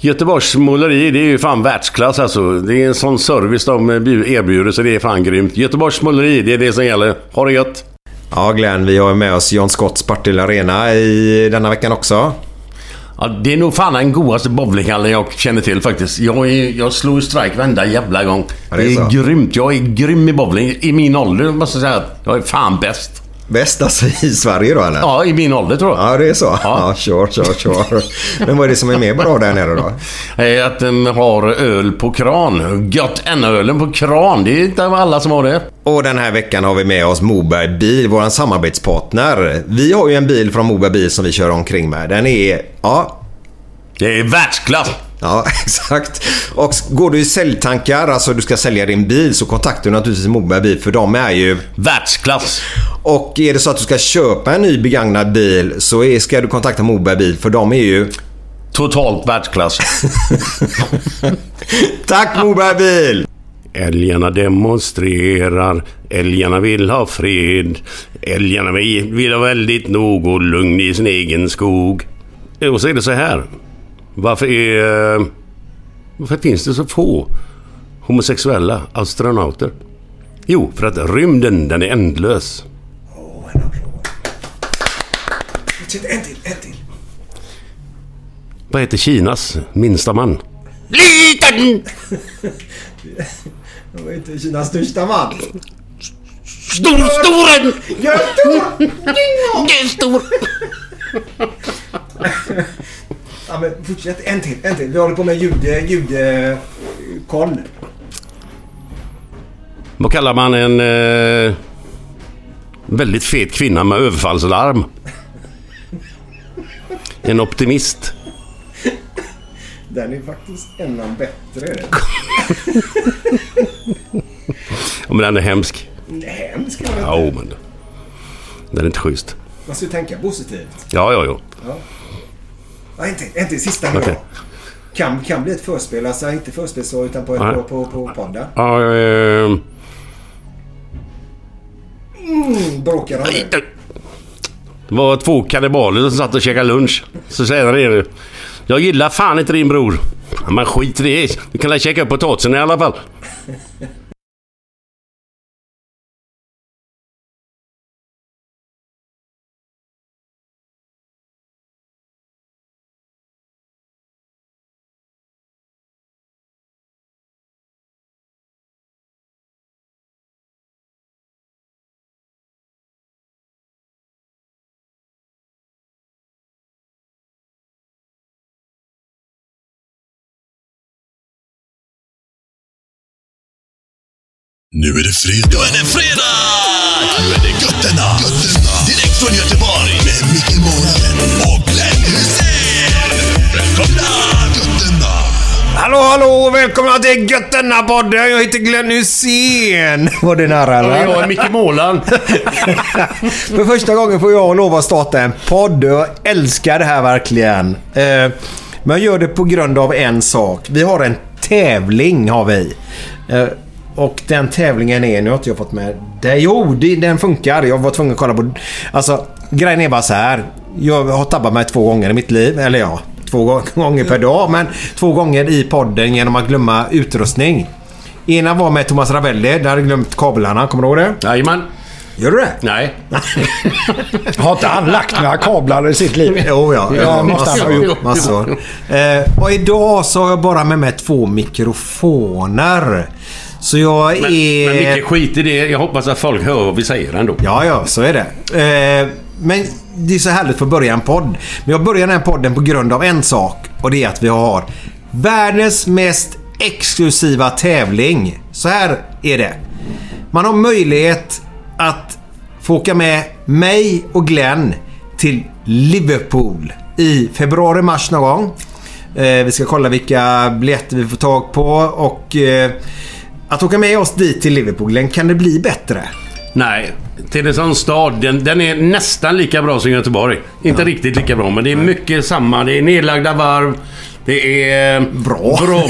Göteborgs måleri, det är ju fan världsklass alltså. Det är en sån service de erbjuder så det är fan grymt. Göteborgs måleri, det är det som gäller. Ha det gött! Ja, Glenn, vi har med oss John Scotts Partille Arena i denna veckan också. Ja, det är nog fan den godaste bowlinghallen jag känner till faktiskt. Jag, är, jag slår strike varenda jävla gång. Ja, det det är är, så. grymt. Jag är grym i bowling. I min ålder måste jag säga att jag är fan bäst. Bäst alltså i Sverige då eller? Ja, i min ålder tror jag. Ja, det är så? Ja, Ja. sure, sure, sure. Men vad är det som är mer bra där nere då? Att den har öl på kran. Gött ölen på kran. Det är inte alla som har det. Och den här veckan har vi med oss Moberg Bil, vår samarbetspartner. Vi har ju en bil från Moberg Bil som vi kör omkring med. Den är, ja, Det är världsklass! Ja, exakt. Och går du i säljtankar, alltså du ska sälja din bil, så kontaktar du naturligtvis Moberg Bil för de är ju... Världsklass! Och är det så att du ska köpa en ny begagnad bil så är, ska du kontakta Moberg Bil för de är ju... Totalt världsklass. Tack Moberg Bil! Älgarna demonstrerar, älgarna vill ha fred. Älgarna vill ha väldigt nog och lugn i sin egen skog. Och så är det så här. Varför är... Varför finns det så få homosexuella astronauter? Jo, för att rymden den är ändlös. En till, en till. Vad heter Kinas minsta man? Liten! Det var inte Kinas största man. Stor, storen! Göteborg! Det är stor! Ja, men fortsätt. En till, en till. Vi håller på med ljud... ljudkoll. Vad kallar man en eh, väldigt fet kvinna med överfallslarm? En optimist. Den är faktiskt ännu bättre. Ja, men den är hemsk. Hemskt Ja, men den är inte schysst. Man ska tänka positivt. Ja, ja, ja. Ja, en till, en till. Sista nu Okej. då. Kan, kan bli ett förspel. Alltså inte förspel så utan på, Nej. på, på, på podden. ja eh, Mm, bråkar han nu? det var två kannibaler som satt och käkade lunch. Så säger den ene. Jag gillar fan inte din bror. Men skit i det. Du kan väl käka upp potatisen i alla fall. Nu är det fredag. Nu är det fredag! Nu är det götterna. götterna. Direkt från Göteborg. Med Micke Månaden och Glenn Hysén. Välkomna götterna! Hallå Hallå! Välkomna till Götterna-podden! Jag heter Glenn Hysén. Var det nära eller? jag är Micke Målan. För första gången får jag lov att starta en podd och jag älskar det här verkligen. Eh, Men jag gör det på grund av en sak. Vi har en tävling har vi. Och den tävlingen är, nu har inte jag fått med det. Jo, det- den funkar. Jag var tvungen att kolla på... Alltså, grejen är bara så här. Jag har tabbat mig två gånger i mitt liv. Eller ja, två gå- gånger per dag. Men två gånger i podden genom att glömma utrustning. Ena var med Thomas Ravelli. Där hade glömt kablarna. Kommer du ihåg det? Jajamän. Gör du det? Nej. Har inte han lagt några kablar i sitt liv? Jo, ja. Ja, måste han ha gjort. Massor. Eh, och idag så har jag bara med mig två mikrofoner. Så jag Men, är... men Micke, skit i det. Jag hoppas att folk hör vad vi säger ändå. Ja, ja, så är det. Eh, men det är så härligt att få börja en podd. Men jag börjar den här podden på grund av en sak. Och det är att vi har världens mest exklusiva tävling. Så här är det. Man har möjlighet att få åka med mig och Glenn till Liverpool i februari-mars någon gång. Eh, vi ska kolla vilka biljetter vi får tag på och eh, att åka med oss dit till Liverpool, kan det bli bättre? Nej. Till en sån stad, den, den är nästan lika bra som Göteborg. Inte riktigt lika bra, men det är mycket samma. Det är nedlagda varv. Det är... Bra. bra.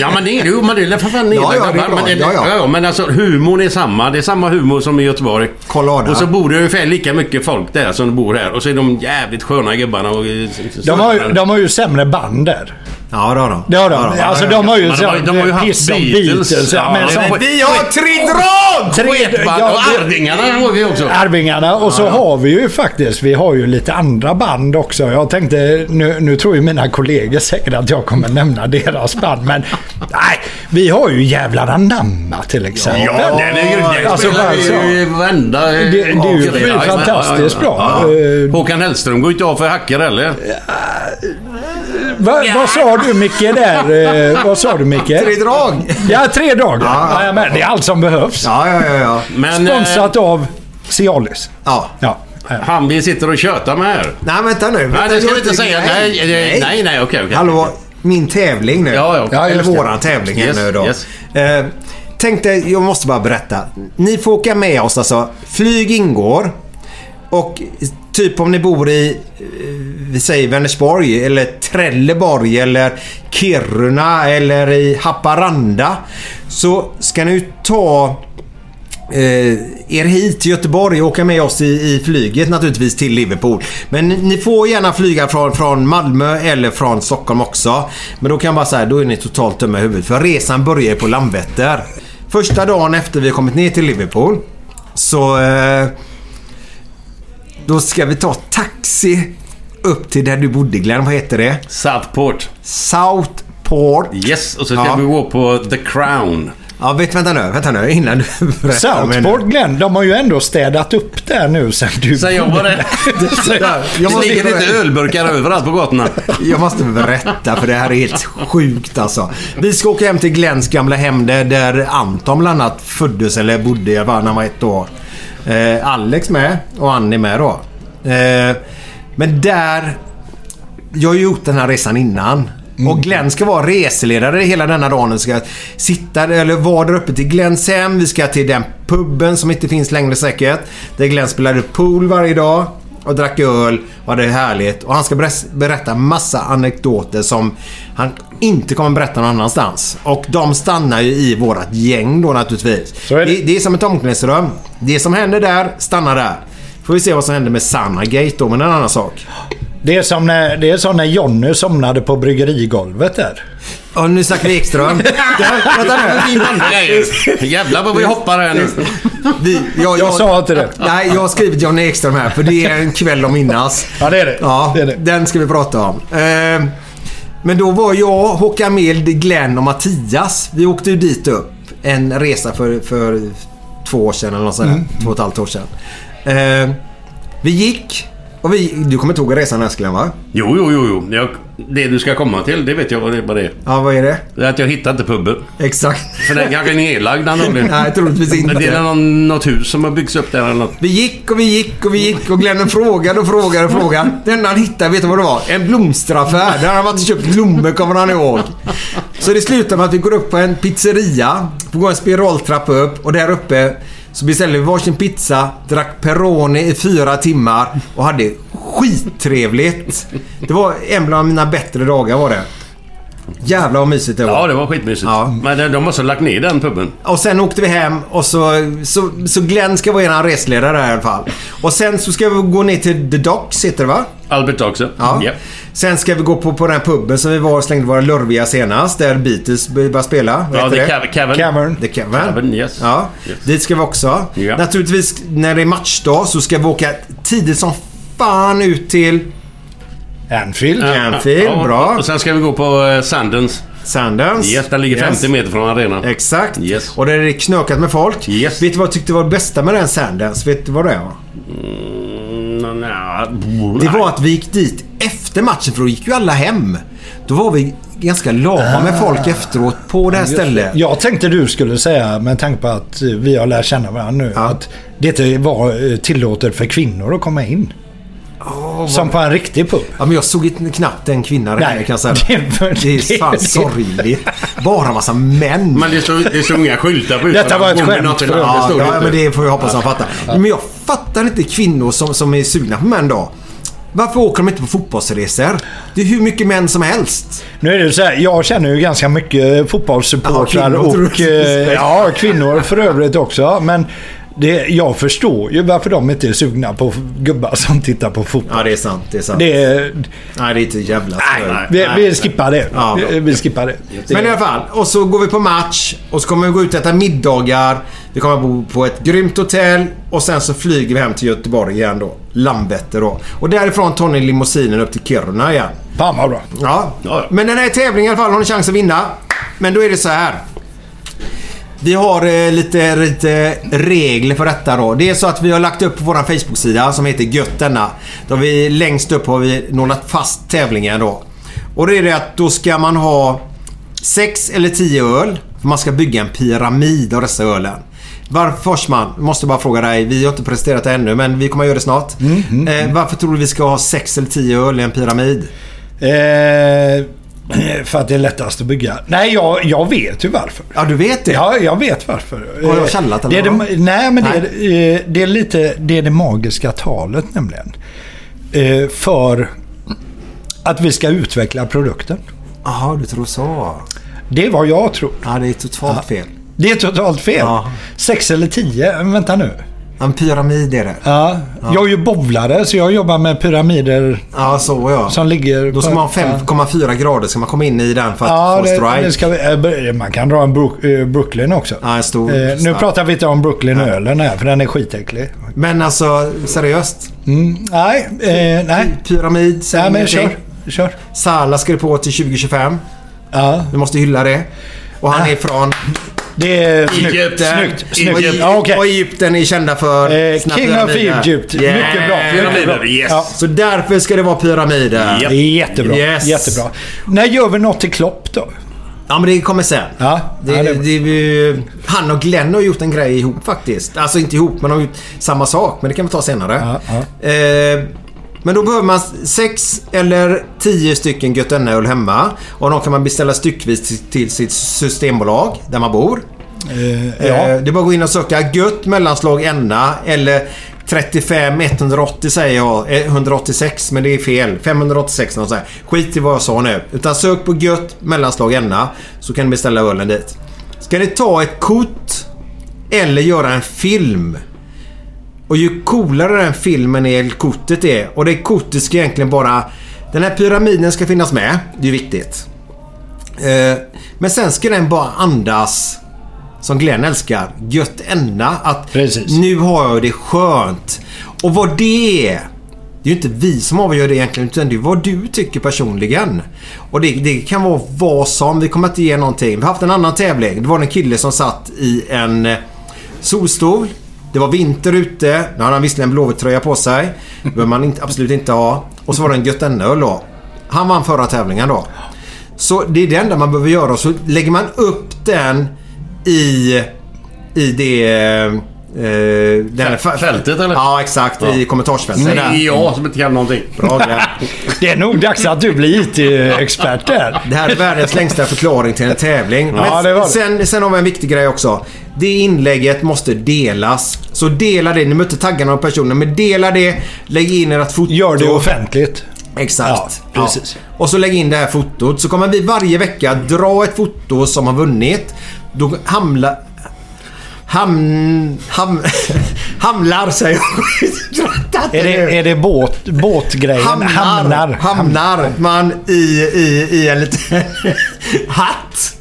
Ja, men det är jo, men det är för fan Ja, nedlagda ja, det är varv. bra. Men, det, Ja, ja. ja, men alltså humorn är samma. Det är samma humor som i Göteborg. Colada. Och så bor det ungefär lika mycket folk där som det bor här. Och så är de jävligt sköna gubbarna. Och, De har, ju, de har ju sämre band där. Ja, det har de. Det har de. Ja, ja, alltså ja, de har ju Men de har- de har ju haft Beatles. Beatles. Ja, men som, men Vi har tre drag! Sketband Ja, och det- Arvingarna har vi också. Arvingarna. Och så har vi ju faktiskt, vi har ju lite andra band också. Jag tänkte, nu, nu tror ju mina kollegor säkert att jag kommer nämna deras band. Men nej, vi har ju Jävlar anamma till exempel. Ja, den är ju... Den Alltså, spelar vi alltså, ju i varenda... det är ju Ja, ja, fantastiskt ja, ja, bra. ja. Håkan Hellström går inte av för hacker heller. Va, Vad sa du Micke där? Eh, vad sa du Micke? Tre drag! Ja, tre dagar. Ja. Ja, men det är allt som behövs. Ja, ja, ja. ja. Men eh, Sponsrat av Cialis. ja. Ja. han vi sitter och tjötar med här. Nej, vänta nu. Nej, Vänta, det ska vi inte säga. Nej, nej, nej, nej okej, okej. Hallå, min tävling nu. Ja, ja. Ja, Eller våran tävling här Yes, nu då. yes. Eh, tänk dig, jag måste bara berätta. Ni får åka med oss alltså. Flyg ingår. Och typ om ni bor i, eh, vi säger Vänersborg eller Trelleborg eller Kiruna eller i Haparanda. Så ska ni ta eh, er hit till Göteborg och åka med oss i, i flyget naturligtvis till Liverpool. Men ni, ni får gärna flyga från, från Malmö eller från Stockholm också. Men då kan jag bara säga, då är ni totalt dumma i huvudet. För resan börjar ju på Landvetter. Första dagen efter vi har kommit ner till Liverpool så... Eh, då ska vi ta taxi upp till där du bodde Glenn. Vad heter det? Southport. Southport. Yes, och så ska Ja. vi gå på The Crown. Ja, vet, vänta nu. Vänta nu innan du berättar. Southport Glenn, de har ju ändå städat upp där nu sen du... Säger jag det? Jag Det måste, ligger lite ölburkar överallt på gatorna. jag måste berätta för det här är helt sjukt alltså. Vi ska åka hem till Glens gamla hem där, där Anton bland annat föddes eller bodde alla fall när han var ett år. Eh, Alex med och Annie med då. Eh, men där... Jag har ju gjort den här resan innan. Och Glenn ska vara reseledare hela denna dagen. Vi ska sitta eller vara där uppe till Glens hem. Vi ska till den puben som inte finns längre säkert. Där Glenn spelade pool varje dag och drack öl och hade det härligt. Och han ska berätta massa anekdoter som han inte kommer berätta någon annanstans. Och de stannar ju i vårat gäng då naturligtvis. Är det. det, det är som ett omklädningsrum. Det som händer där stannar där. Får vi se vad som händer med Sanna Gate då, men en annan sak. Det är som när, det är som när Jonny somnade på bryggerigolvet där. Och nu snackar vi Ekström. Vänta nu. Jävlar vad vi hoppar här nu. Vi, jag, Jag sa inte det. Nej, jag har skrivit Johnny Ekström här för det är en kväll att minnas. Ja, det är det. Ja, det, är det. den ska vi prata om. Eh, men då var jag, Håkan Mild, Glenn och Mattias. Vi åkte ju dit upp. En resa för, för två år sedan eller något sånt där. Två och ett halvt år sedan. Eh, vi gick Och vi, du kommer inte ihåg resan Glenn va? Jo, jo, jo. jo. Jag, det du ska komma till, det vet jag vad det, vad det är. Ja, vad är det? Det är att jag hittar inte puben. Exakt. För den kanske är nedlagd antagligen. Nej, troligtvis inte. Men det är någon, något hus som har byggts upp där eller något. Vi gick och vi gick och vi gick och Glenn frågade och frågade och frågade. Det enda han hittade, vet du vad det var? En blomsteraffär. Där han varit och köpt blommor, kommer han ihåg. Så det slutar med att vi går upp på en pizzeria. Får gå en spiraltrappa upp och där uppe så beställde vi varsin pizza, drack Peroni i fyra timmar och hade skittrevligt. Det var en av mina bättre dagar var det. Jävlar vad mysigt det var. Ja, det var skitmysigt. Ja. Men de- de måste ha lagt ner den puben. Och sen åkte vi hem och så, så, så Glenn ska vara eran resledare här i alla fall. Och sen så ska vi gå ner till The Docks, heter det va? Albert också. Ja. Japp. Sen ska vi gå på, på den puben som vi var och slängde våra lurviga senast. Där Beatles började spela. Ja, heter det Cavern. Cavern. The Cavern. Cavern, yes. Ja, Yes. dit ska vi också. Ja. Naturligtvis när det är matchdag så ska vi åka tidigt som fan ut till Anfield. Anfield. Ja, Bra. Och sen ska vi gå på eh, Sandens. Sandens. Yes, den ligger Yes. 50 meter från arenan. Exakt. Yes. Och där är det knökat med folk. Yes. Vet du vad jag tyckte var det bästa med den Sandens? Vet du vad det var? Mm, Det var att vi gick dit efter matchen för då gick ju alla hem. Då var vi ganska lagom med folk efteråt på det här stället. Jag tänkte du skulle säga, med tanke på att vi har lärt känna varandra nu, Ja. att det inte var eh, tillåtet för kvinnor att komma in. Som på en riktig pub. Ja, men jag såg inte knappt en kvinna där kan jag säga. det var- Det är fan det- sorgligt. Bara massa män. Men det stod, det stod inga skyltar på Detta var ett skämt. Det Ja, ja, men det får vi hoppas han fattar. Men jag fattar inte kvinnor som, som är sugna på män då. Varför åker de inte på fotbollsresor? Det är hur mycket män som helst. Nu är det så här, jag känner ju ganska mycket fotbollssupportrar Ja, och du? eh, ja, kvinnor för övrigt också. Men det, jag förstår ju varför de inte är sugna på gubbar som tittar på fotboll. Ja, det är sant. Det är sant. Det är, Nej, det är inte jävla nej, skoj. vi, vi skippar det. Ja, vi, vi skippar det. Men i alla fall. Och så går vi på match. Och så kommer vi gå ut och äta middagar. Vi kommer bo på ett grymt hotell. Och sen så flyger vi hem till Göteborg igen då. Landvetter då. Och därifrån tar ni limousinen upp till Kiruna igen. Fan vad bra. Ja. Ja. Men den här tävlingen i alla fall har ni chans att vinna. Men då är det så här. Vi har eh, lite, lite regler för detta då. Det är så att vi har lagt upp på vår Facebook-sida som heter Gött denna. Då vi längst upp har vi nålat fast tävlingen då. Och det är det att då ska man ha sex eller tio öl. För man ska bygga en pyramid av dessa ölen. Varför Forsman, måste bara fråga dig. Vi har inte presterat det ännu men vi kommer att göra det snart. eh, varför tror du vi ska ha sex eller tio öl i en pyramid? Eh, för att det är lättast att bygga. Nej, jag, jag vet ju varför. Ja, du vet det? Ja, jag vet varför. Har jag Eh, källat det eller är vad? det, Nej, men Det, är, eh, det är lite det, är det magiska talet nämligen. Eh, För att vi ska utveckla produkten. Jaha, du tror så. Det är vad jag tror. Ja, det är totalt fel. Det är totalt fel. Ja. Sex eller tio? Vänta nu. En pyramid är det. Ja. Jag är ju bowlare så jag jobbar med pyramider Ja, så ja. som ligger... Då ska på- man ha 5,4 grader ska man komma in i den för att Ja, få det, strike. det ska vi, eh, man kan dra en eh, Brooklyn också. Ja, en stor. Eh, nu pratar vi inte om Brooklyn-ölen här, för den är skitäcklig. Men alltså, seriöst. Mm, nej, eh, nej. Pyramid, säger nej men kör. kör. Sala ska det på till 2025. Ja, Vi måste hylla det. Och han är från det är snyggt. Egypten. Snyggt. Och, snyggt. I- Ja, okej. och Egypten är kända för Eh, King of. Egypt. Yeah. Mycket bra. Pyramider, yes. Ja, Så därför ska det vara pyramider. Japp. det är jättebra. Yes. Jättebra. När gör vi något till Klopp då? Ja, men det kommer sen. Ja, Det, ja, det- det, han och Glenn har gjort en grej ihop faktiskt. Alltså inte ihop, men de har gjort samma sak. Men det kan vi ta senare. Ja. Eh, men då behöver man sex eller tio stycken Götene-öl hemma. Och de kan man beställa styckvis till, sitt systembolag där man bor. Eh, Eh, ja. det är bara att gå in och söka Gött mellanslag Enna eller 35 180 säger jag. Eh, 186 men det är fel. 586 något sånt. Skit i vad jag sa nu. Utan sök på Gött mellanslag Enna så kan du beställa ölen dit. Ska ni ta ett kort eller göra en film? Och ju coolare den filmen är, kortet är. Och det kortet ska egentligen bara... Den här pyramiden ska finnas med. Det är viktigt. Eh, men sen ska den bara andas som Glenn älskar. Gött ända. Att Precis. nu har jag det skönt. Och vad det är. Det är ju inte vi som avgör det egentligen utan det är vad du tycker personligen. Och det, det kan vara vad som. Vi kommer inte ge någonting. Vi har haft en annan tävling. Det var en kille som satt i en eh, solstol Det var vinter ute. Nu hade han visserligen en Blåvitt-tröja på sig. Det behöver man inte, absolut inte ha. Och så var det en Götene-öl då. Han vann förra tävlingen då. Så det är det enda man behöver göra. Så lägger man upp den i, i det... Eh, den, Fältet eller? Ja, exakt. I kommentarsfältet. Det där. är jag som inte kan någonting. Bra. Det är nog dags att du blir IT-expert där. Det här är världens längsta förklaring till en tävling. Ja, Men det var det. Sen, sen har vi en viktig grej också. Det inlägget måste delas. Så dela det. Ni behöver inte tagga någon person, men dela det. Lägg in ert foto. Gör det offentligt. Exakt. Ja, precis. Och så lägg in det här fotot. Så kommer vi varje vecka dra ett foto som har vunnit. Då hamlar... Ham... Ham... Hamlar säger jag. Är det, är det båt, båtgrejen? Hamnar, Hamnar. hamnar man i, i, i en liten hatt.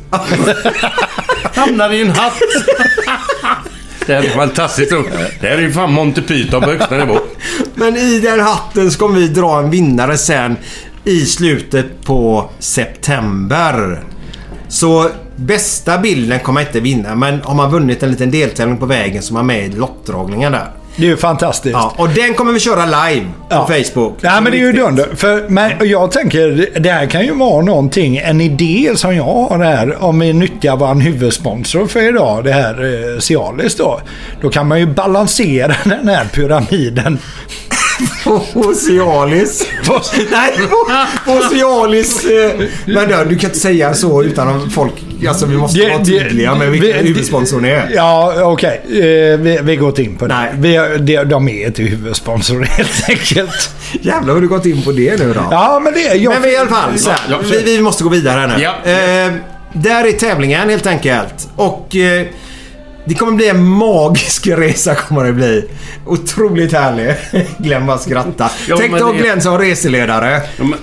Hamnar i en hatt. Det är fantastiskt. Det här är ju fan Monty Python på högsta nivå. Men i den hatten kommer vi dra en vinnare sen i slutet på september. Så bästa bilden kommer inte vinna men har man vunnit en liten deltävling på vägen så är man med i lottdragningen där. Det är ju fantastiskt. Ja, och den kommer vi köra live på Ja. Facebook. Ja, men det är ju dunder. För, men jag tänker, det här kan ju vara någonting, en idé som jag har här. Om vi nyttjar vår huvudsponsor för idag, det här eh, Cialis då. Då kan man ju balansera den här pyramiden. Ocealis. Nej, Ocealis. eh, Men då, du kan inte säga så utan att folk... Alltså vi måste vara tydliga med vilka vi- huvudsponsorn är. Ja, okej. Eh, vi, vi går inte in på det. Nej. Vi, de, de är till huvudsponsor helt enkelt. Jävlar har du gått in på det nu då. Ja, men det... Jag, Men vi, i alla fall, så här, Ja, vi, vi måste gå vidare här nu. Ja. Eh, där är tävlingen helt enkelt. Och eh, det kommer bli en magisk resa kommer det bli. Otroligt härlig. Glenn bara skratta. Ja, Tänk dig ha det- Glenn som reseledare. Ja, men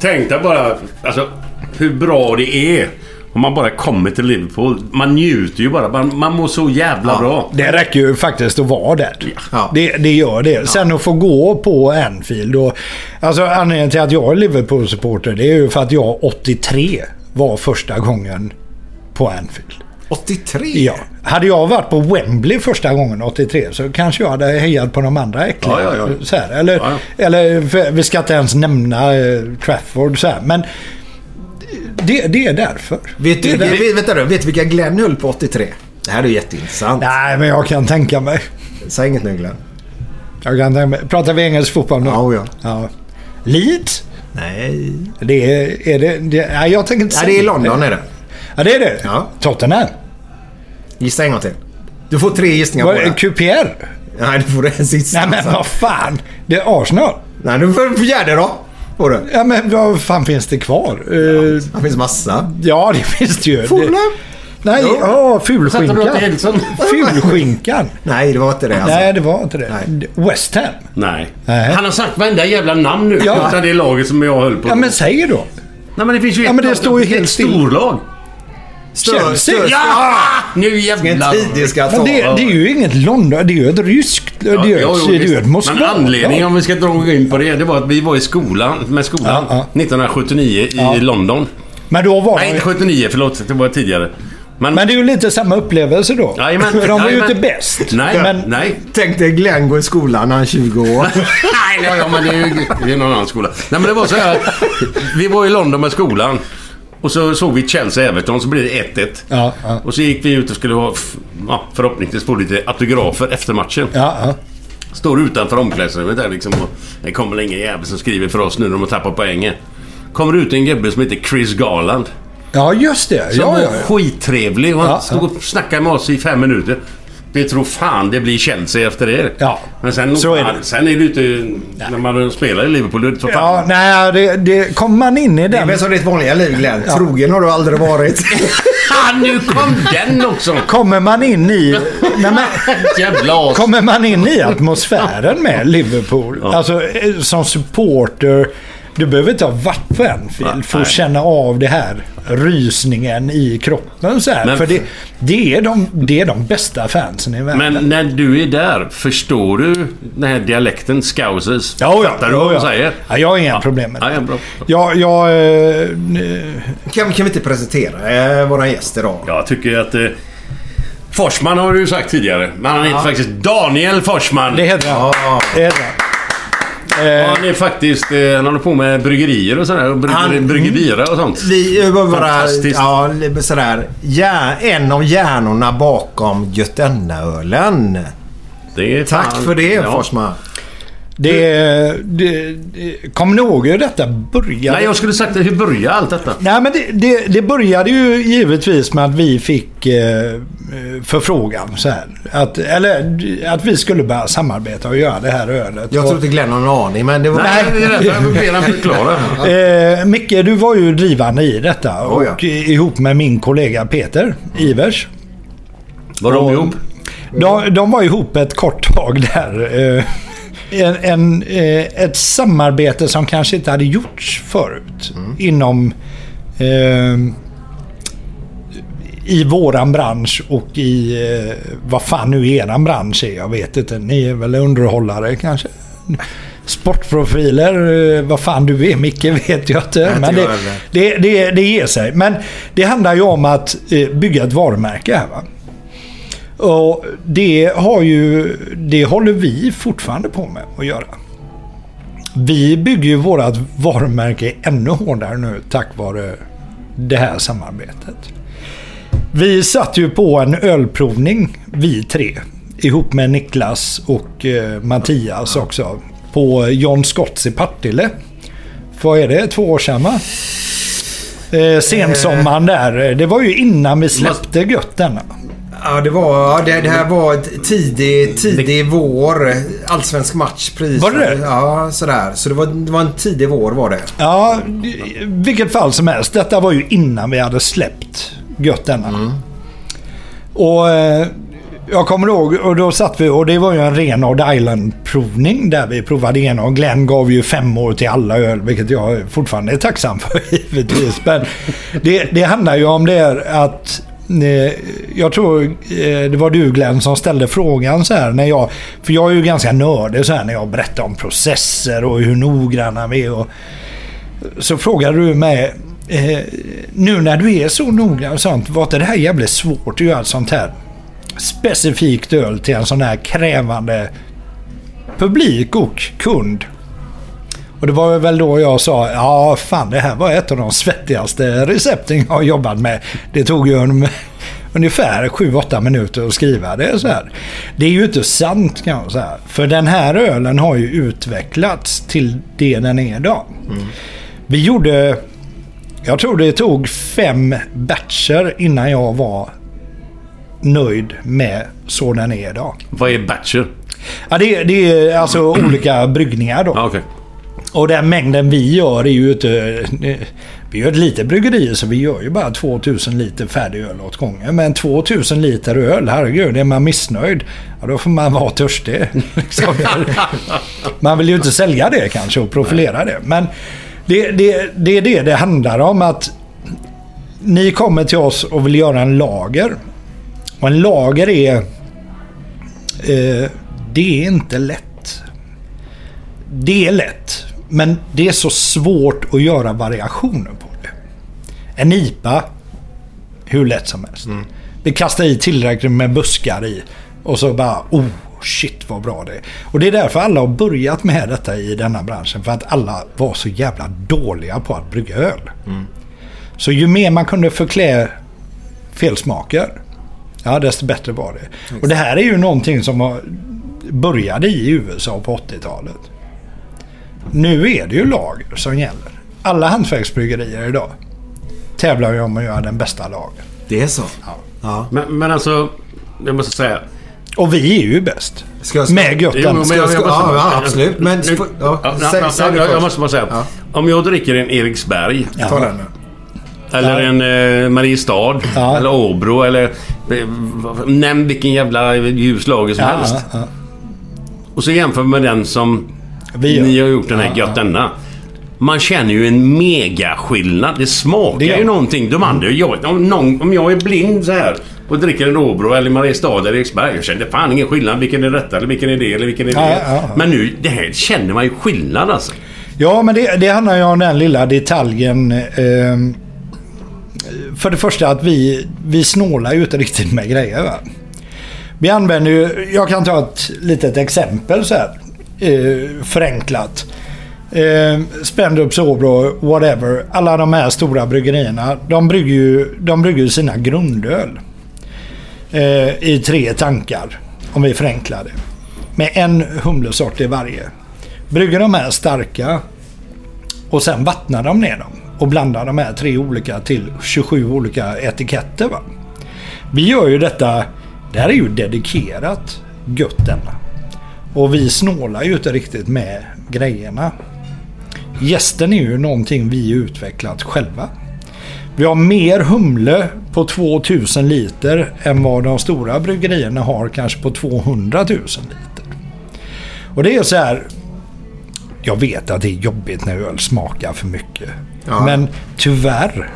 Tänk dig bara alltså, hur bra det är om man bara kommer till Liverpool. Man njuter ju bara. Man, man mår så jävla Ja. bra. Det räcker ju faktiskt att vara där. Ja. Det, det gör det. Sen att få gå på Anfield. Och, alltså anledningen till att jag är Liverpool-supporter det är ju för att jag 83 var första gången på Anfield. 83? Ja. Hade jag varit på Wembley första gången 83 så kanske jag hade hejat på de andra äckliga. Ja, ja, ja. Så här, eller, Ja, eller för, vi ska inte ens nämna eh, Trafford så här. Men det, det är därför. Vet det du, är där- vet, vänta vet du vilka Glenn höll på 83? Det här är jätteintressant. Nej, men jag kan tänka mig. Säg inget nu Glenn. Jag kan tänka mig. Pratar vi engelsk fotboll nu? Ja, ja. ja. Leeds? Nej. Det är, är det, det, nej, jag tänker inte Nej, det är i London är det. Ja, det är det? Ja. Tottenham? Gissa en gång till. Du får tre gissningar Vad på är det. QPR? Nej, du får en sista. Nej, men vad fan. Det är Arsenal. Nej, du får fjärde då. Får du. Ja, men vad fan finns det kvar? Eh, Det finns massa. ja, det finns det ju. Det, Fulham? nej, ja, åt fulskinkan. Fulskinkan. Nej, det var inte det alltså. Nej, det var inte det. West Ham. Nej. Nej. Han har sagt varenda jävla namn nu. Ja. Utan det laget som jag höll på. Ja, men säg då. Nej, men det finns ju Ja, ett men det står ju ett helt still. storlag. Stör, Ja! Nu jävlar. tid det ska ta. Men det, det är ju inget London. Det är ju ett ryskt... det är ju jo, ett, jo, det är ju ett Moskva. Men anledningen, om vi ska dra in på det, det var att vi var i skolan, med skolan Ja, ja. 1979 i Ja. London. Men då var Nej, inte 79, förlåt. Det var tidigare. Men, Men det är ju lite samma upplevelse då. Jajamän. För de var ju inte bäst. Nej, men, nej. Tänk dig Glenn gå i skolan när han är 20 år. Nej, ja, ja, men det är ju det är någon annan skola. Nej, men det var så här. Vi var i London med skolan. Och så såg vi Chelsea-Everton, så blev det 1-1. Ja, ja. Och så gick vi ut och skulle ha, ja, förhoppningsvis få lite autografer efter matchen. Står utanför omklädningsrummet där liksom och det kommer ingen jävel som skriver för oss nu när de har tappat poängen. Kommer ut en gubbe som heter Chris Garland. ja, just det. Som Ja, var ja, ja. skittrevlig och han stod och snackade med oss i fem minuter. Vi tror fan det blir Chelsea efter det. Ja, Men sen, så är det. sen är det ute när man spelar i Liverpool. Så Ja, fan. nej, det, det kommer man in i Det är den. väl som ditt vanliga liv Glenn. Trogen har du aldrig varit. Ah, nu kom den också! Kommer man in i... Nej, men, Jävla kommer man in i atmosfären med Liverpool? Alltså eh, som supporter. Du behöver inte ha varit på Anfield för att känna av det här rysningen i kroppen. Så här. Men- för det, det, är de, det är de bästa fansen i världen. Men när du är där, förstår du den här dialekten? Scousers? Ja, ja, Fattar du ja, vad de ja. säger? Ja, jag har inga problem med Ja, det. ja, bra. Jag, jag, eh, Kan, kan vi inte presentera eh, våra gäster idag? Jag tycker att... Eh, Forsman har du ju sagt tidigare. Men han heter faktiskt Daniel Forsman. Det heter han. Det heter han. Ja, han är faktiskt... Eh, han håller på med bryggerier och sådär. Brygger, Han- och sånt. Vi var bara... Fantastiskt. Ja, sådär. Ja, en av hjärnorna bakom Götennaölen. Det Tack fan- för det ja. Forsman. Det, det, det, kommer ni ihåg hur detta började? Nej, jag skulle sagt det. Hur började allt detta? Nej, men det, det, det började ju givetvis med att vi fick eh, förfrågan så här. Att, eller att vi skulle börja samarbeta och göra det här ölet. Jag tror inte Glenn har en aning, men det var... Nej, det är därför jag ber förklara. Eh, Micke, du var ju drivande i detta. Oh, ja. och ihop med min kollega Peter Ivers. Var de Och- ihop? De, de var ihop ett kort tag där. Eh, En, en, eh, ett samarbete som kanske inte hade gjorts förut. Inom... Eh, I våran bransch och i... Eh, vad fan nu eran bransch är. Jag vet inte. Ni är väl underhållare kanske? Sportprofiler, eh, vad fan du är Micke vet jag inte. Men det, det, det, det ger sig. Men det handlar ju om att eh, bygga ett varumärke här va. Och det har ju... Det håller vi fortfarande på med att göra. Vi bygger ju vårt varumärke ännu hårdare nu tack vare det här samarbetet. Vi satt ju på en ölprovning, vi tre. Ihop med Niklas och eh, Mattias också. På John Scotts i Partille. Vad är det? Två år sedan va? Eh, sensommaren där. Det var ju innan vi släppte Götten. Ja, det var... Det, det här var ett tidig, tidig vår. Allsvensk match precis. Var det det? Ja, sådär. Så det var, det var en tidig vår var det. Ja, vilket fall som helst. Detta var ju innan vi hade släppt Götterna. Och eh, jag kommer ihåg, och då satt vi och det var ju en ren Odd Island-provning där vi provade igenom. Glenn gav ju fem år till alla öl, vilket jag fortfarande är tacksam för givetvis. Men det, det handlar ju om det att eh, jag tror eh, det var du Glenn som ställde frågan så här när jag... För jag är ju ganska nördig så här när jag berättar om processer och hur noggranna vi är. Och, så frågade du mig, eh, nu när du är så noggrann och sånt, var inte det här jävligt svårt att göra ett sånt här specifikt öl till en sån här krävande publik och kund? Och det var väl då jag sa, ja fan det här var ett av de svettigaste recepten jag har jobbat med. Det tog ju en, ungefär 7-8 minuter att skriva det så här. Det är ju inte sant kan jag säga. För den här ölen har ju utvecklats till det den är idag. Vi gjorde, jag tror det tog fem batcher innan jag var nöjd med så den är idag. Vad är batcher? Ja, det, är- det är alltså olika bryggningar då. Okej. Och den mängden vi gör är ju inte... Vi gör ett litet bryggeri så vi gör ju bara 2000 liter färdig öl åt gången. Men 2000 liter öl, herregud, är man missnöjd, ja då får man vara törstig. Liksom. man vill ju inte sälja det kanske och profilera det. Men det, det, det är det det handlar om att ni kommer till oss och vill göra en lager. Och en lager är... Eh, det är inte lätt. Det är lätt. Men det är så svårt att göra variationer på det. En IPA, hur lätt som helst. Vi kastar i tillräckligt med buskar i. Och så bara, oh shit vad bra det är. Och det är därför alla har börjat med detta i denna branschen. För att alla var så jävla dåliga på att brygga öl. Så ju mer man kunde förklä felsmaker, ja desto bättre var det. Och det här är ju någonting som har, började i USA på 80-talet. Nu är det ju lager som gäller. Alla hantverksbryggerier idag tävlar ju om att göra den bästa lagen. Det är så? Ja. Men, men alltså, jag måste säga. Och vi är ju bäst. Ska jag- Med Götten. Jo, jag- jag ja, ja, absolut. Men- Nu- ja, ja, säg- ja, säg det jag, måste bara säga. Ja. Om jag dricker en Eriksberg. Ta den nu. Eller en eh, Mariestad. Ja. Eller Åbro. Eller... eh, Nämn vilken jävla ljus lager som Ja, helst. ja, ja. Och så jämför med den som Vi gör. ni har gjort den här gött denna. Man känner ju en megaskillnad. Det smakar Det ju någonting. De andra, jag, om, någon, om jag är blind så här och dricker en Åbro eller Mariestad eller Eriksberg. Jag känner fan ingen skillnad. Vilken är detta eller vilken är det eller vilken är det? Ja, ja, ja. Men nu, det här känner man ju skillnad alltså. Ja, men det, det handlar ju om den lilla detaljen. Eh, för det första att vi, vi snålar ju inte riktigt med grejer. Va? Vi använder ju, jag kan ta ett litet exempel så här. Eh, förenklat. Eh, Spendrup, Sobro, whatever. Alla de här stora bryggerierna. De brygger ju, de brygger ju sina grundöl. Eh, I tre tankar. Om vi förenklar det. Med en humlesort i varje. Brygger de här starka. Och sen vattnar de ner dem. Och blandar de här tre olika till 27 olika etiketter. Va? Vi gör ju detta. Det här är ju dedikerat Götten. Och vi snålar ju inte riktigt med grejerna. Gästen är ju någonting vi utvecklat själva. Vi har mer humle på 2000 liter än vad de stora bryggerierna har kanske på 200 000 liter. Och det är så här. Jag vet att det är jobbigt när öl smakar för mycket. Ja. Men tyvärr,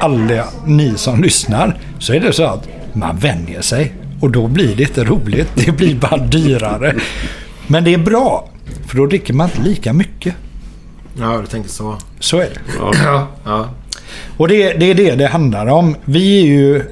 alla ni som lyssnar, så är det så att man vänjer sig. Och då blir det inte roligt. Det blir bara dyrare. Men det är bra. För då dricker man inte lika mycket. Ja, du tänker så. Så är det. Ja. ja. Och det, det är det det handlar om. Vi är ju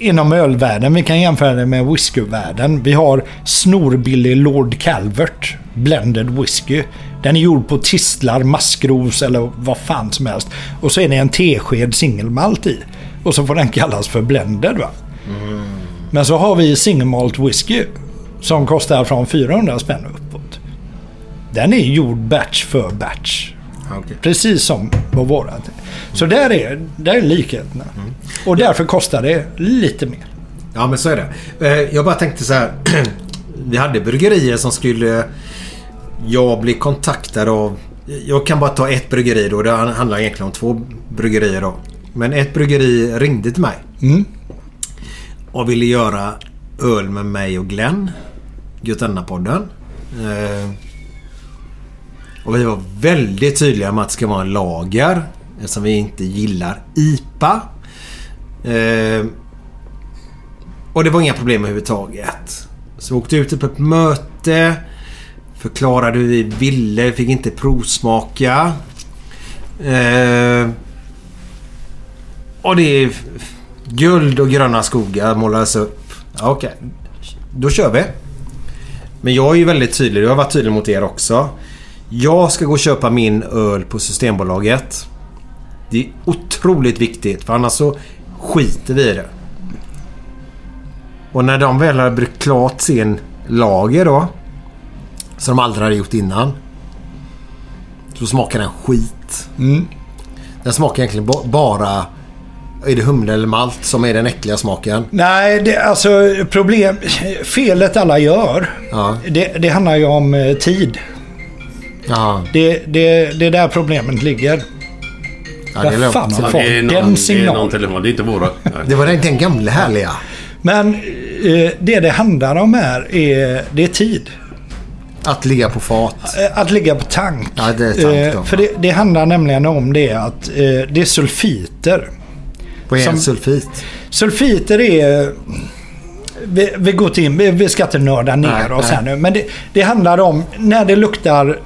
inom ölvärlden, vi kan jämföra det med whiskyvärlden. Vi har snorbillig Lord Calvert Blended Whisky. Den är gjord på tistlar, maskros eller vad fan som helst. Och så är det en tesked singelmalt i. Och så får den kallas för blended va. Men så har vi single malt whisky. Som kostar från 400 spänn uppåt. Den är gjord batch för batch. Okej. Precis som på vårat. Så där är, där är likheterna. Och därför kostar det lite mer. Ja, men så är det. Eh, Jag bara tänkte så här. Vi hade bryggerier som skulle jag bli kontaktad av. Jag kan bara ta ett bryggeri då. Det handlar egentligen om två bryggerier då. Men ett bryggeri ringde till mig. Mm. Och ville göra öl med mig och Glenn. Götenna-podden. Eh, och vi var väldigt tydliga med att det ska vara en lager. Eftersom vi inte gillar IPA. Eh, och det var inga problem överhuvudtaget. Så vi åkte ut på ett möte. Förklarade hur vi ville. Fick inte provsmaka. Eh, och det är guld och gröna skogar målades upp. Ja, Okej, då kör vi. Men jag är ju väldigt tydlig. Jag har varit tydlig mot er också. Jag ska gå och köpa min öl på Systembolaget. Det är otroligt viktigt för annars så skiter vi i det. Och när de väl har bryggt klart sin lager då. Som de aldrig hade gjort innan. Så smakar den skit. Mm. Den smakar egentligen ba- bara... Är det humle eller malt som är den äckliga smaken? Nej, det, alltså problem... Felet alla gör. Ja. Det, det handlar ju om eh, tid. Ja, Det, det, det är där problemet ligger. ja det är Vad lugnt. fan har fått det är den någon, det är någon signalen? telefon. Det är inte våra. Det var den, den gamla härliga. Men eh, det det handlar om här är, det är tid. Att ligga på fat. Eh, Att ligga på tank. Ja, det är tank då. Eh, För det, det handlar nämligen om det att eh, det är sulfiter. På en Som- sulfit. Sulfiter är... Vi, vi går till, vi, vi ska inte nörda ner Nej, oss nej. här nu. Men det, det handlar om när det luktar...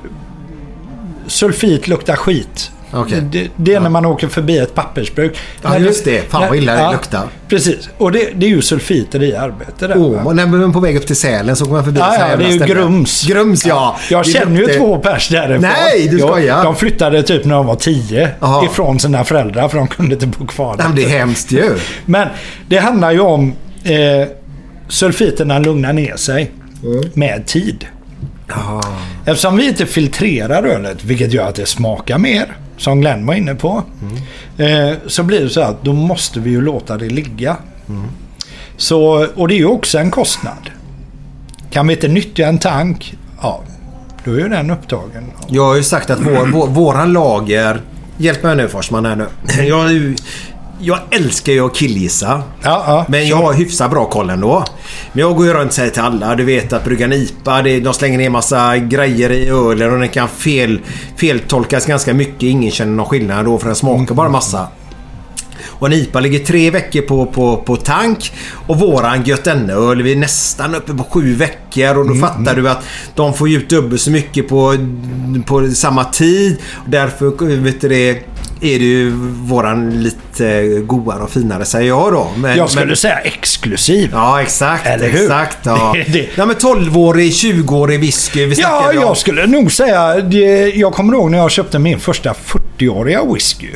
Sulfit luktar skit. Okej. Det, det är när man åker förbi ett pappersbruk. Ja, När just det. Fan, vad illa det luktar. Precis. Och det, det är ju sulfiter i arbetet där. Va? när man är på väg upp till Sälen så går man förbi Ja, ja, det är ju ställe. Grums. Grums, ja. Jag Det känner ju luktar- två pers därifrån. Nej, du Jag- skojar. De flyttade typ när de var tio Jaha. ifrån sina föräldrar för de kunde inte bo kvar Nej, men det är hemskt ju. Men det handlar ju om eh, sulfiterna lugnar ner sig med tid. Eftersom vi inte filtrerar ölet, vilket gör att det smakar mer, som Glenn var inne på, eh, så blir det så att då måste vi ju låta det ligga. Så, och det är ju också en kostnad. Kan vi inte nyttja en tank, ja, då är ju den upptagen. Jag har ju sagt att vår, vår, våran lager... Hjälp mig nu Forsman här nu. Jag, jag älskar ju att killgissa. Ja, ja. Men jag har hyfsat bra koll ändå. Men jag går ju runt och säger till alla. Du vet att brygga en IPA. Det, de slänger ner massa grejer i ölen och den kan fel, feltolkas ganska mycket. Ingen känner någon skillnad då för den smakar bara massa. Och en IPA ligger tre veckor på, på, på tank. Och våran Götene-öl vi är nästan uppe på sju veckor. Och då fattar du att de får ut dubbelt så mycket på, på samma tid. Och därför vet du det, är det ju våran lite godare och finare säger jag då. Men, Jag skulle men, säga exklusiv. Ja, exakt. Eller hur? Exakt. Ja. Det- det- Nej, men 12-årig, 20-årig whisky. Vi Ja, vi om. jag skulle nog säga... Det, jag kommer ihåg när jag köpte min första 40-åriga whisky.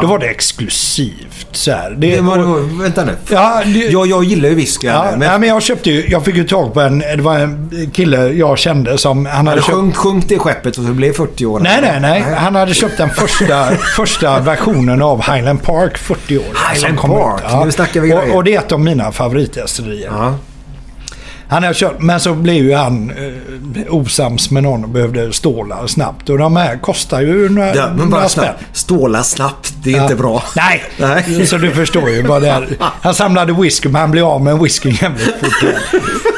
Då var det exklusivt. Så här. Det, Det var, det var, vänta nu. Ja, det- jag, jag gillar ju whisky. Ja, men, men, men jag köpte ju, jag fick ju tag på en, det var en kille jag kände som, han hade köpt... sjönk, sjönk det skeppet och så blev 40 år. Nej, nej, nej. Han hade köpt den första, första versionen av Highland Park 40 år. Highland Park, nu snackar vi grejer. och, och det är ett av mina favoritdestillerier. Han hade köpt, men så blev ju han eh, osams med någon och behövde stålar snabbt. Och de här kostar ju några, Ja, men några bara spänn. snabbt. Ståla snabbt. Det är Ja. inte bra. Nej, Nej. så du förstår ju vad det är. Han samlade whisky men han blev av med whiskyn jävligt fort.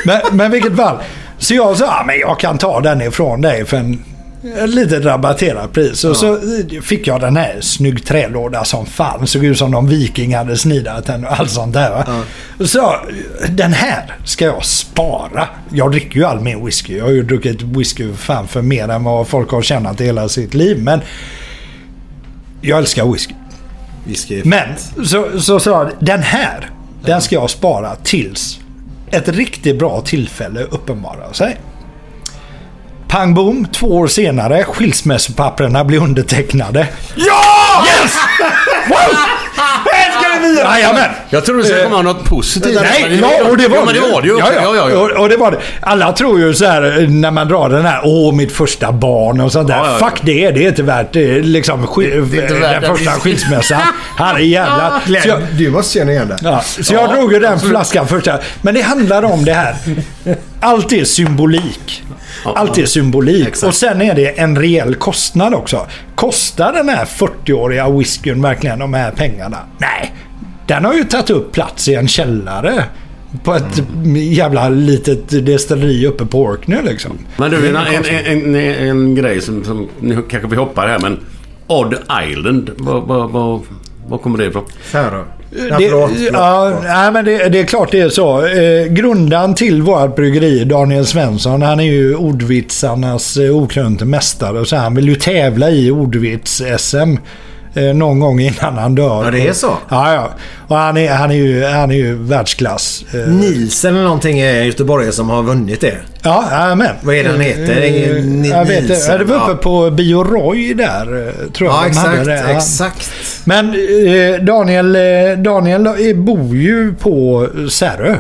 Men, men vilket fall. Så jag sa, "Ja, men jag kan ta den ifrån dig för en lite rabatterat pris. Och så fick jag den här snygg trälåda som fan. Såg ut som någon viking hade snidat den och allt sånt där. Va? Och så, den här ska jag spara. Jag dricker ju all min whisky. Jag har ju druckit whisky fan för mer än vad folk har tjänat i hela sitt liv. Men jag älskar whisky. Whisky. Men så, så sa jag, den här, den ska jag spara tills ett riktigt bra tillfälle uppenbarar sig. Pang bom, två år senare, skilsmässopapperna blir undertecknade. Ja! Yes! Vi! Jajamän! Jag trodde det skulle komma något positivt. Nej, ja, och det var ja, men det var det ju. Ja, ja. Ja, ja, ja. Och, och det var det. Alla tror ju så här när man drar den här Åh, mitt första barn och sånt där. Ja, ja, ja. Fuck det, det är inte värt det. Liksom, sk- det är inte värt den det. första skilsmässan. Herre jävlar. Så jag, du måste känna igen det. Ja, så jag drog ju den flaskan första. Men det handlar om det här. Allt är symbolik. Allt är symbolik. Exakt. Och sen är det en reell kostnad också. Kostar den här 40-åriga whiskyn verkligen de här pengarna? Nej. Den har ju tagit upp plats i en källare. På ett jävla litet destilleri uppe på Orkney liksom. Men du, en, en, en, en, en grej som, som... Nu kanske vi hoppar här men... Odd Island. Vad, vad, vad, vad kommer det ifrån? Då. Ja, Det, förlåt, förlåt, ja, nej, men det, det är klart det är så. Eh, grundaren till vårt bryggeri, Daniel Svensson, han är ju ordvitsarnas eh, okrönte mästare. Så han vill ju tävla i ordvits-SM. Eh, någon gång innan han dör. Ja, det är så? Ja, ja. Och han är, han är, ju, han är ju världsklass. Eh, Nielsen eller någonting är Göteborgare som har vunnit det. Ja, jajamän. Vad är det han heter? Eh, Ni- Jag vet inte. Det var uppe ja. på Bio Roy där, eh, tror jag Ja, exakt. det. Ja. Exakt. Men eh, Daniel, Daniel bor ju på Särö.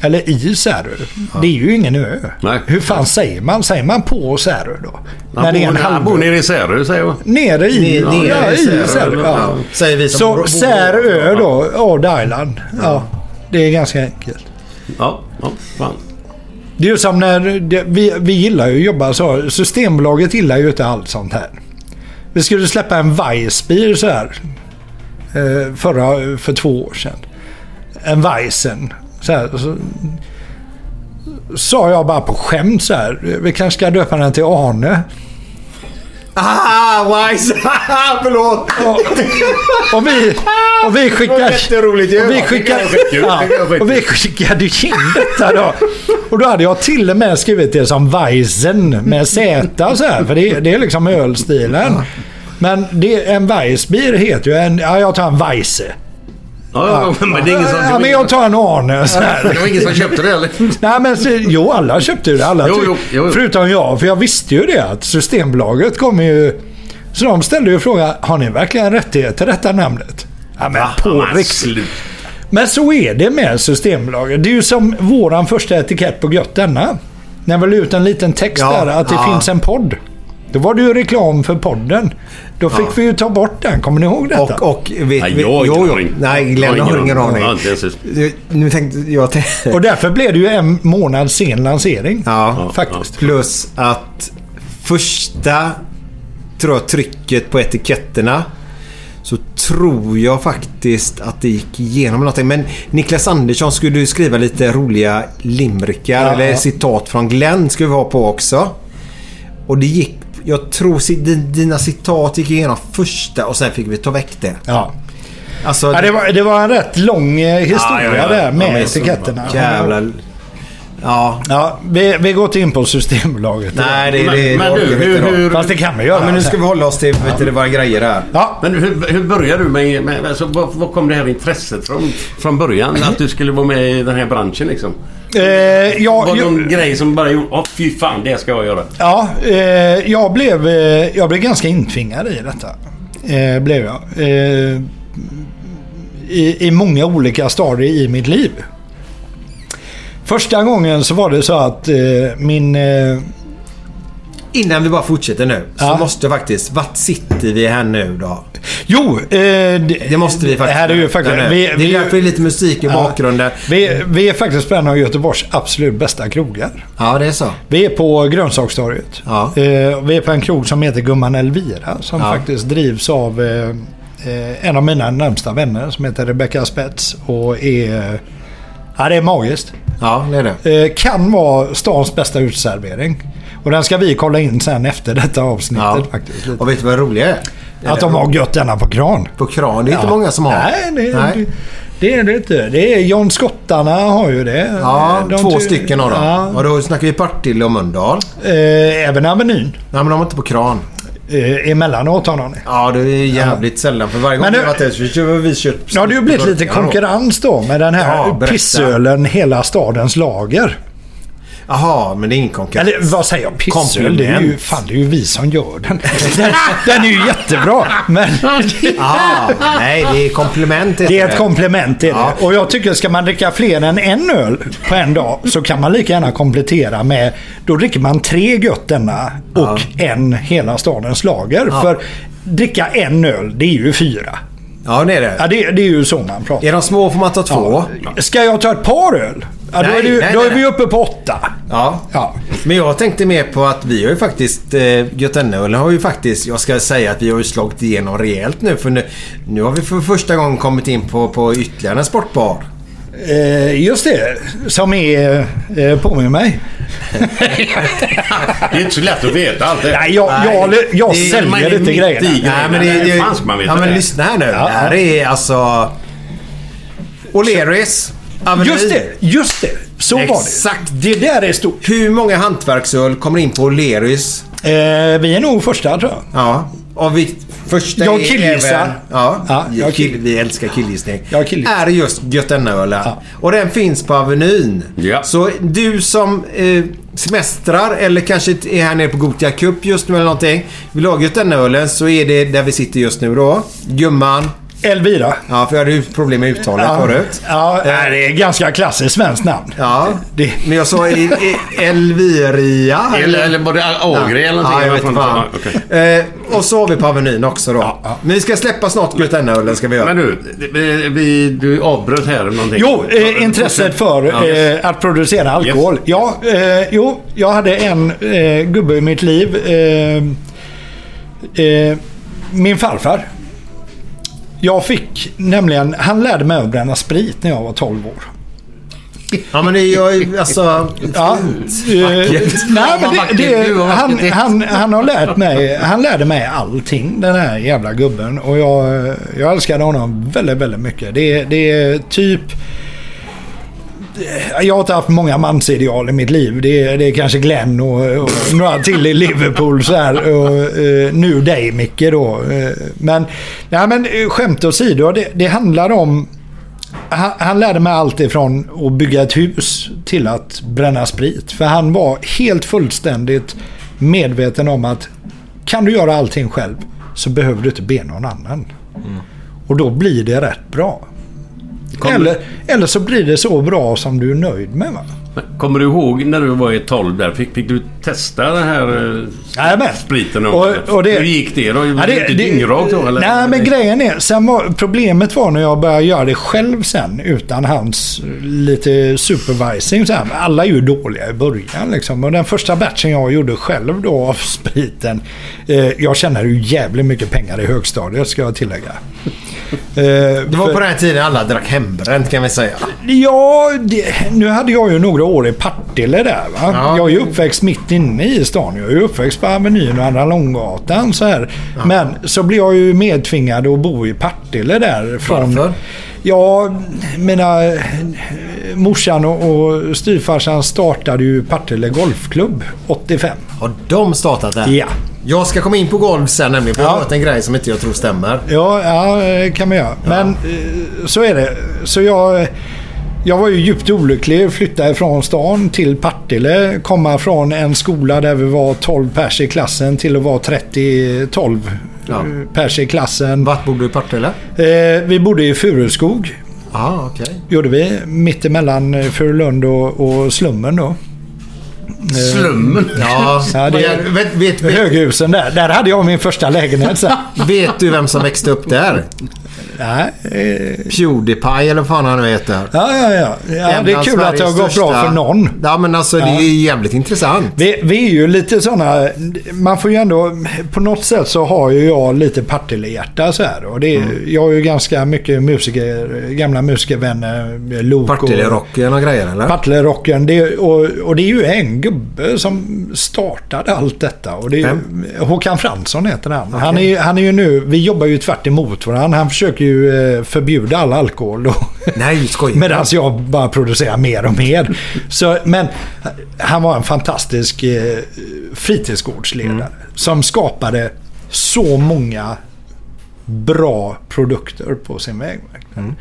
Eller i Särö. Det är ju ingen ö. Nej. Hur fan säger man? Säger man på Särö då? Han, bor, han bor nere i Särö säger jag. Nere i, nere ja, i i Särö, Särö. ja. Ja. Säger vi som Så bor- Särö då, Odd Island. Ja. Det är ganska enkelt. Ja, ja, fan. Det är ju som när... Det, vi, vi gillar ju att jobba så. Systembolaget gillar ju inte allt sånt här. Vi skulle släppa en Weissbier så här. Eh, förra, för två år sedan. En Weissen. Så här, så, sa jag bara på skämt så här. Vi kanske ska döpa den till Arne. Ah, wise! Förlåt! Och, och vi, och vi skickar... jätteroligt ju. Och vi skickade, ja, och vi skickade in detta då. Och då hade jag till och med skrivit det som Weizen med Z så här. För det, det är liksom ölstilen. Men det, en Weissbier heter ju en... Ja, jag tar en Weisse. Ja, ja, men det är ingen som... Ja, men jag tar en Arne så här. Det var ingen som köpte det eller? Nej men så, jo, alla köpte det. Alla Jo, jo, jo. Förutom jag, för jag visste ju det att Systembolaget kommer ju... Så de ställde ju frågan, har ni verkligen rättighet till detta namnet? Ja men på riktigt. Men så är det med Systembolaget. Det är ju som våran första etikett på Gött denna. När vi la ut en liten text Ja, där att det ja. finns en podd. Då var det ju reklam för podden. Då fick vi ju ta bort den. Kommer ni ihåg detta? Och, och vet, Nej, jag har ingen jo, jo. aning. Nej, Glenn har ingen aning. Nu tänkte jag... Och därför blev det ju en månad sen lansering. Ja, faktiskt. Plus att första tror jag, trycket på etiketterna så tror jag faktiskt att det gick igenom någonting. Men Niklas Andersson skulle ju skriva lite roliga limrikar Ja. eller citat från Glenn skulle vi ha på också. Och det gick... Jag tror dina citat gick igenom första och sen fick vi ta väck det. Ja. Alltså, Ja, det, var, det var en rätt lång eh, historia Ja, ja, ja. där med Ja, etiketterna. Jävla... Ja. Ja, vi, vi går inte in på Systembolaget. Nej, det, Men- det, men det du, orkar vi hur- hur- Fast det kan vi göra. Ja, men nu ska vi hålla oss till vet du, våra grejer här. Ja, Men hur, hur började du med... med alltså, var, var kom det här intresset från, från början? Att du skulle vara med i den här branschen liksom? eh, jag, Var det jag, någon grej som bara gjorde... Åh fy fan, det ska jag göra. ja eh, jag, blev, eh, jag blev ganska intvingad i detta. Eh, blev jag. Eh, i, I många olika stadier i mitt liv. Första gången så var det så att eh, min... Eh, Innan vi bara fortsätter nu så Ja. måste jag faktiskt... Vart sitter vi här nu då? jo, eh, det, Det måste vi faktiskt... Det här är ju faktiskt... Vi, det är vi, därför det är lite musik i Ja. bakgrunden. vi, vi är faktiskt på en av Göteborgs absolut bästa krogar. Ja, det är så. Vi är på Grönsakstorget. Ja. Eh, vi är på en krog som heter Gumman Elvira som Ja. faktiskt drivs av eh, eh, en av mina närmsta vänner som heter Rebecca Spets och är... Ja, det är magiskt. Ja, det är det. Eh, kan vara stans bästa uteservering. Och den ska vi kolla in sen efter detta avsnittet Ja. faktiskt. Lite. Och vet du vad det roliga är? Att de har gött denna på kran. På kran. Det är inte Ja. många som har. Nej, det, Nej. Det, det är det inte. Det är John Skottarna har ju det. Ja, De två ty- stycken har de. Ja. Och då snackar vi Partille och Mölndal. Eh, även Avenyn. Nej, men de har inte på kran. Eh, emellanåt har det. Ja, det är jävligt sällan. För varje gång vi har varit där så kör vi kött. Ja, det har ju blivit lite konkurrens då med den här Ja, pissölen Hela stadens lager. Jaha, men det är ingen konkurrens. Eller vad säger jag? Pissöl? Det är ju, fan, det är ju vi som gör den. Den, den är ju jättebra. Men Aha, nej, det är komplement. det är ett komplement Ja. det. Och jag tycker ska man dricka fler än en öl på en dag så kan man lika gärna komplettera med då dricker man tre gött denna och en Hela stadens lager. För dricka en öl, det är ju fyra. Ja, det är det. Ja, det, det är ju så man pratar. Är de små får man ta två. Ska jag ta ett par öl? Ja, då Nej, är, det, ju- nej, då nej, är vi uppe på åtta. Ja. Ja. Men jag tänkte mer på att vi har ju faktiskt... Eh, Göteborgsölen har ju faktiskt... Jag ska säga att vi har ju slagit igenom rejält nu. För nu, nu har vi för första gången kommit in på, på ytterligare en sportbar. Eh, just det, som är... Eh, påminner mig. Det är inte så lätt att veta allt det. Nej, jag, Nej, jag, jag det- säljer lite grejer. Nej, men det, det, fan ska man veta ja, men det. lyssna här nu. Ja, det här är alltså... O'Learys. Avenue. Just det, just det. Så var det. Exakt. Det där är stort. Hur många hantverksöl kommer in på O'Learys? Eh, vi är nog första tror jag. Ja. Och vi, första Jag är killgissar. även- Ja, Ja, jag kill, kill- vi älskar killgissning. Jag killgissar. Är just Götenölen. Ja. Och den finns på Avenyn. Ja. Så du som eh, semestrar eller kanske är här nere på Gotia Cup just nu eller någonting. Vill du ha Götenölen så är det där vi sitter just nu då. Gumman. Elvira. Ja, för jag hade ju problem med uttalet Ja, förut. ja, nej, det är ganska klassiskt svenskt namn. Ja, Det- men jag sa i, i, Elviria. Eller, eller var det Agri eller någonting? Ja, jag vet fan. Ja, okej. Eh, och så har vi på Avenyn också då. Ja, ja. Men vi ska släppa snart Götenölen ska vi göra. Men du, vi, vi, du avbröt här någonting. Jo, eh, intresset för Ja. eh, att producera alkohol. Ja, eh, jo, jag hade en eh, gubbe i mitt liv. Eh, eh, min farfar. Jag fick nämligen, han lärde mig att bränna sprit när jag var 12 år. Ja men det är ju alltså... Ja, eh, nej, men det, det, han, han, han har lärt mig, han lärde mig allting den här jävla gubben. Och jag, jag älskade honom väldigt, väldigt mycket. Det, det är typ... Jag har inte haft många mansideal i mitt liv. Det är, det är kanske Glenn och, och några till i Liverpool så här. Och, eh, nu dig Micke då. Eh, men, nej, men eh, skämt åsido. Det, det handlar om han, han lärde mig allt ifrån att bygga ett hus till att bränna sprit. För han var helt fullständigt medveten om att kan du göra allting själv så behöver du inte be någon annan. Och då blir det rätt bra. Eller, eller så blir det så bra som du är nöjd med. Va? Kommer du ihåg när du var i 12 där? Fick, fick du testa den här eh, Jajamän. spriten? Och- och det- Hur gick det då? Var det, inte dyngrakt då eller? Nej, men grejen är... Sen var, problemet var när jag började göra det själv sen utan hans eh, lite supervising. Så här. Alla är ju dåliga i början liksom. Och den första batchen jag gjorde själv då av spriten. Eh, jag tjänade ju jävligt mycket pengar i högstadiet ska jag tillägga. Det var på den här tiden alla drack hembränt kan vi säga. Ja, det, nu hade jag ju några år i Partille där. Va? Ja. Jag är ju uppväxt mitt inne i stan. Jag är ju uppväxt på Avenyn och Andra Långgatan. Så här. Men så blev jag ju medtvingad att bo i Partille där. Från, Varför? Ja, mina eh, morsan och, och styvfarsan startade ju Partille Golfklubb 85. Har de startat det? Ja. Jag ska komma in på golv sen nämligen. För jag har hört en grej som inte jag tror stämmer. Ja, ja kan man göra. Men eh, så är det. Så jag, jag var ju djupt olycklig. Flytta ifrån stan till Partille. Komma från en skola där vi var 12 pers i klassen till att vara 30-12 Ja. eh, pers i klassen. Vart bor du i Partille? Eh, vi bodde i Furuskog. Ja, okej. Gjorde vi. Mittemellan eh, Furulund och, och slummen då. Slummen. Ja, Ja, det- vet, vet, vet, vet, Höghusen där. Där hade jag min första lägenhet sen. vet du vem som växte upp där? Nej, eh, Pewdiepie eller vad fan han nu heter. ja, ja, ja. ja det är kul att det har Sveriges gått bra för någon. Ja, men alltså det är ju jävligt intressant. Vi, vi är ju lite sådana, man får ju ändå, på något sätt så har ju jag lite Partille-hjärta så här. Och det, är- Mm. Jag har ju ganska mycket musiker, gamla musikervänner, Lok. Partille-rocken och grejer eller? Partille-rocken. Det, och, och det är ju en gubbe som startade allt detta. Och det är, Håkan Fransson heter han. Han, är, han är ju nu, vi jobbar ju tvärt emot varandra. Han försöker ju eh, förbjuda all alkohol. Då. Nej, skojar Medan jag bara producerar mer och mer. Så, men han var en fantastisk eh, fritidsgårdsledare. Mm. Som skapade så många bra produkter på sin väg. Mm.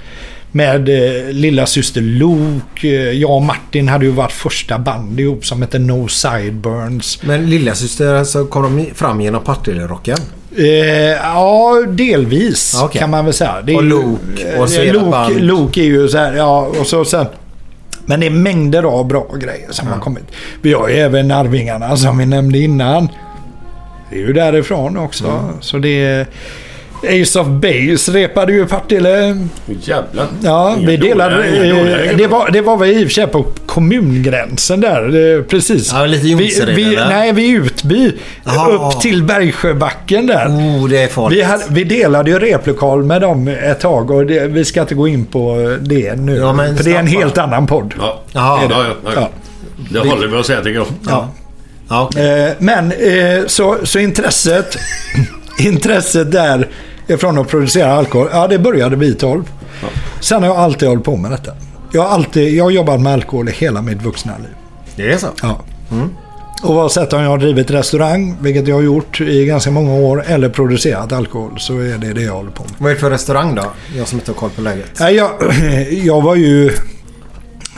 Med eh, lilla syster Luke. Eh, jag och Martin hade ju varit första band ihop som hette No Sideburns. Men lillasyster så kom de fram genom Partille-rocken? Eh, ja, delvis Ja, okej. kan man väl säga. Det är Och Luke och så eh, era Luke, band. Luke är ju så här, ja och så sen. Men det är mängder av bra grejer som har kommit. Vi har ju även Arvingarna som vi nämnde innan. Det är ju därifrån också. Mm. Så det är... Ace of Base repade ju Partille. Jävlar. Ja, vi delade... dåliga- inga dåliga eh, det, var, det var väl i och för sig på kommungränsen där. Det, precis. Ja, lite vi, Jonsered, vi, eller? Nej, vid Utby. Jaha. Upp till Bergsjöbacken där. Oh, det är farligt. Vi, hade, vi delade ju replokal med dem ett tag och det, vi ska inte gå in på det nu. Ja, men för det är en helt annan podd. Ja. Jaha. Ja, ja, ja. Ja. Det håller vi att säga tycker jag. Ja. Ja. Eh, men eh, så, så intresset, intresset där ifrån att producera alkohol, ja det började vid 12. Sen har jag alltid hållit på med detta. Jag har, alltid, jag har jobbat med alkohol i hela mitt vuxna liv. Det är så? Ja. Oavsett om jag har drivit restaurang, vilket jag har gjort i ganska många år, eller producerat alkohol så är det det jag håller på med. Vad är det för restaurang då? Jag som inte har koll på läget. Nej, jag, jag var ju...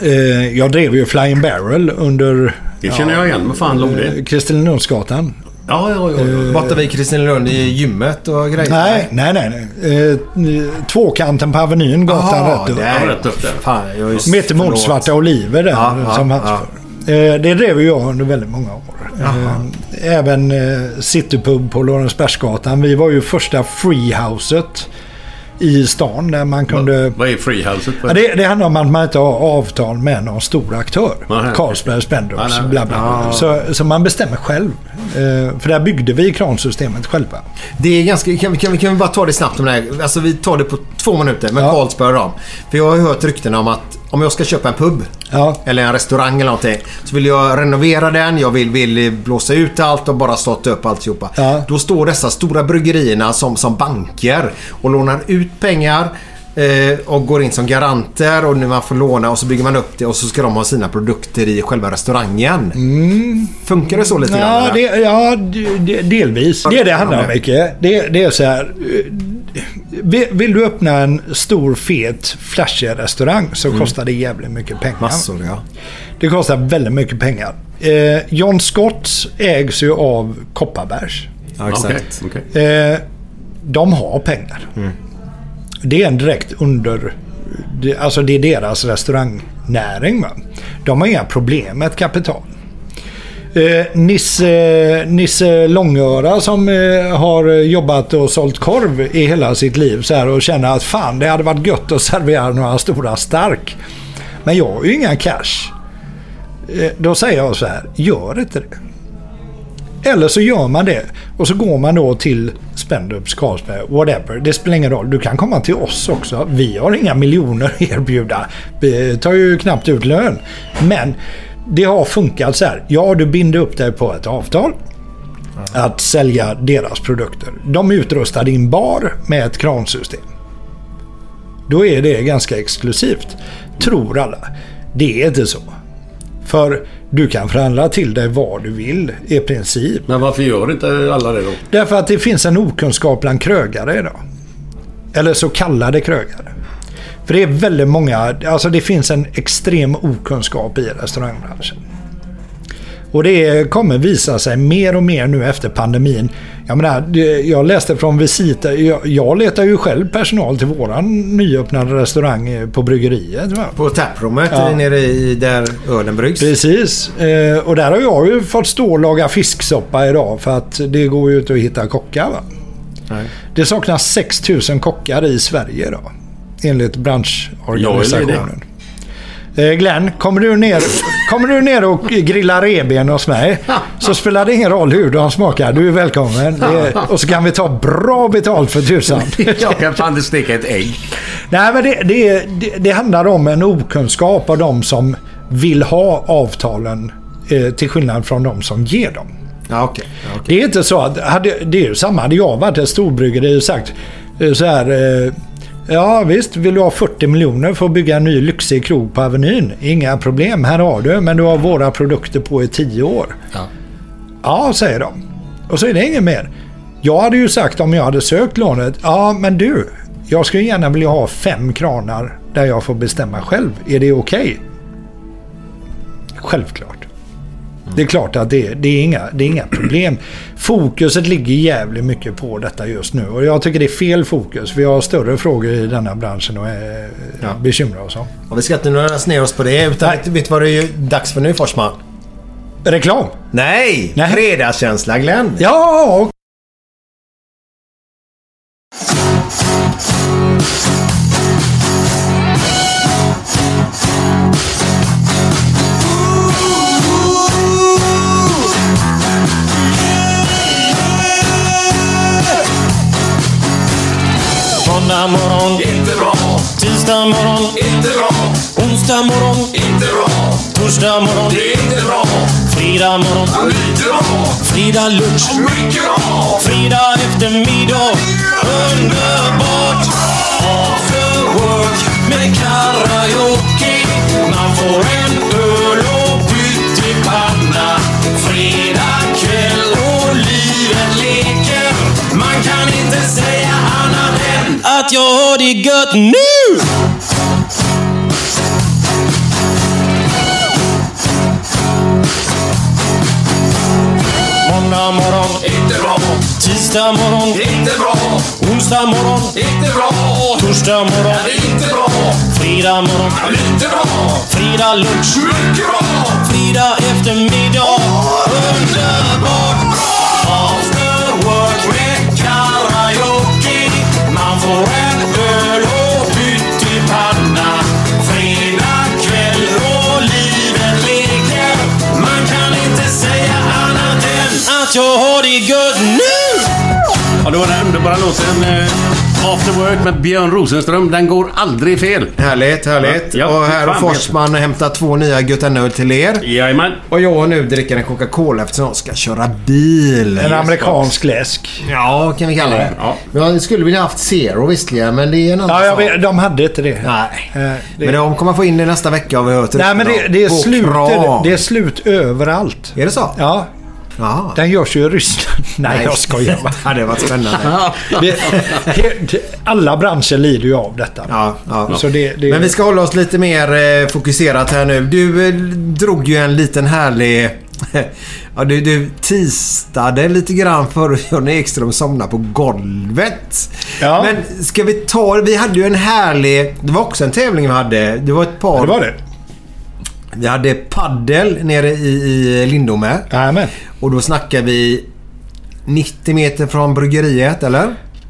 Eh, jag drev ju Flying Barrel under... Det känner jag igen. Vad fan låg det? eh, Kristinelundsgatan. Ja, ja, ja. ja. Borta vid Kristinelund i gymmet och grejer? Nej, nej, nej. nej. Eh, tvåkanten på Avenyn, gatan rätt upp. Ja, rätt upp där. Fan, jag Mittemot förlåt. Svarta Oliver där. Ja, ja, som hans ja. för. Eh, det drev jag under väldigt många år. Eh, även eh, Citypub på Lorensbergsgatan. Vi var ju första freehouset i stan där man kunde... Vad är freehouset? Ja, det, det handlar om att man inte har avtal med någon stor aktör. Nej. Carlsberg, Spendrups, bla bla. bla. Så, så man bestämmer själv. Eh, för där byggde vi kransystemet själva. Det är ganska... Kan, vi- kan, vi- kan vi bara ta det snabbt om det här? Alltså vi tar det på två minuter med Ja. Carlsberg och dem. För jag har hört rykten om att om jag ska köpa en pub Ja. eller en restaurang eller någonting. Så vill jag renovera den, jag vill, vill blåsa ut allt och bara starta upp alltihopa. Ja. Då står dessa stora bryggerierna som, som banker och lånar ut pengar. Eh, och går in som garanter och nu man får låna och så bygger man upp det och så ska de ha sina produkter i själva restaurangen. Funkar det så lite grann? Ja, eller? det, ja delvis. Det är det handlar om, Micke. Det, det är så här. eh, Vill du öppna en stor, fet, flashig restaurang så kostar det jävligt mycket pengar. Massor ja. Det kostar väldigt mycket pengar. Eh, John Scotts ägs ju av Kopparbergs. ja exakt. okej. Eh, de har pengar. Det är en direkt under... Alltså det är deras restaurangnäring. Va? De har inga problem med ett kapital. Eh, Nisse, Nisse Långöra som eh, har jobbat och sålt korv i hela sitt liv så här, och känner att fan det hade varit gött att servera några stora stark. Men jag har ju inga cash. Eh, då säger jag så här, gör inte det. Eller så gör man det och så går man då till Spendups, Carlsberg, whatever. Det spelar ingen roll. Du kan komma till oss också. Vi har inga miljoner att erbjuda. Vi tar ju knappt ut lön. Men det har funkat så här. Ja, du binder upp dig på ett avtal att sälja deras produkter. De utrustar din bar med ett kransystem. Då är det ganska exklusivt. Tror alla. Det är inte så. För du kan förhandla till dig vad du vill i princip. Men varför gör inte alla det då? Därför att det finns en okunskap bland krögare idag. Eller så kallade krögare. För det är väldigt många, alltså det finns en extrem okunskap i restaurangbranschen. Och det kommer visa sig mer och mer nu efter pandemin. Jag menar, jag läste från visiter. Jag, jag letar ju själv personal till våran nyöppnade restaurang på bryggeriet. Va? På taproomet Ja. nere i där ölen bryggs. Precis. Eh, och där har jag ju fått stå och laga fisksoppa idag för att det går ju inte att hitta kockar. Va? Nej. Det saknas 6000 kockar i Sverige idag. Enligt branschorganisationen. Eh, Glenn, kommer du, ner, kommer du ner och grilla reben hos mig så spelar det ingen roll hur de smakar. Du är välkommen. Och så kan vi ta bra betalt för tusan. Jag kan fan inte steka ett ägg. Nej, men det, det, det, det handlar om en okunskap av de som vill ha avtalen eh, till skillnad från de som ger dem. Ja, okej. Ja, okej. Det är inte så att... Hade, det är ju samma. Hade jag varit ett storbryggeri och sagt eh, så här... Eh, ja visst, vill du ha 40 miljoner för att bygga en ny lyxig krog på Avenyn? Inga problem, här har du. Men du har våra produkter på i 10 år. Ja. Ja, säger de. Och så är det inget mer. Jag hade ju sagt om jag hade sökt lånet. Ja, men du. Jag skulle gärna vilja ha fem kranar där jag får bestämma själv. Är det okej? Självklart. Det är klart att det, det, är inga, det är inga problem. Fokuset ligger jävligt mycket på detta just nu. Och jag tycker det är fel fokus. Vi har större frågor i denna branschen och eh, Ja. bekymra oss om. Och vi ska inte nöras ner oss på det. Utan vet, vet du vad det är dags för nu Forsman? Reklam! Nej! Nej. Fredagskänsla Glenn. Ja! Inte bra. Torsdag morgon, det är inte bra. Fredag morgon, lite bra. Fredag lunch, mycket bra. Fredag eftermiddag, underbart. After work med karaoke. Man får en öl och pyttipanna. Fredag kväll och livet leker. Man kan inte säga annat än att jag har det gött nu! Måndag morgon, inte bra. Tisdag morgon, inte bra. Onsdag morgon, inte bra. Torsdag morgon, inte bra. Fredag morgon, lite bra. Fredag lunch, mycket bra. Fredag eftermiddag, underbart bra. After work med karaoke. Man får en att jag har det gött nu! Ja, det var den underbara låten eh, After Work med Björn Rosenström. Den går aldrig fel. Härligt, härligt. Ja, och här har fan. Forsman hämtat två nya Götanöl till er. Jajamän. Och jag nu dricker en Coca-Cola eftersom jag ska köra bil. En amerikansk läsk. Ja, kan vi kalla det. Ja. Jag skulle vilja haft Zero visserligen, men det är en annan Ja, sak. vet, de hade inte det. Nej. Eh, det- Men de kommer få in det nästa vecka har vi hört. Nej, men det, det, är slut, kran. det är slut överallt. Är det så? Ja, Jaha. den görs ju i Ryssland. Nej, jag skojar bara. det hade varit spännande. Alla branscher lider ju av detta. Ja, ja. Så det, det, Men vi ska hålla oss lite mer eh, fokuserat här nu. Du eh, drog ju en liten härlig... Ja, du, du tisdade lite grann för Johnny Ekström somna på golvet. Ja. Men ska vi ta... Vi hade ju en härlig... Det var också en tävling vi hade. Det var ett par... det var det. Vi hade paddel nere i, Lindome. Jajamän. Och då snackar vi 90 meter från bryggeriet, eller?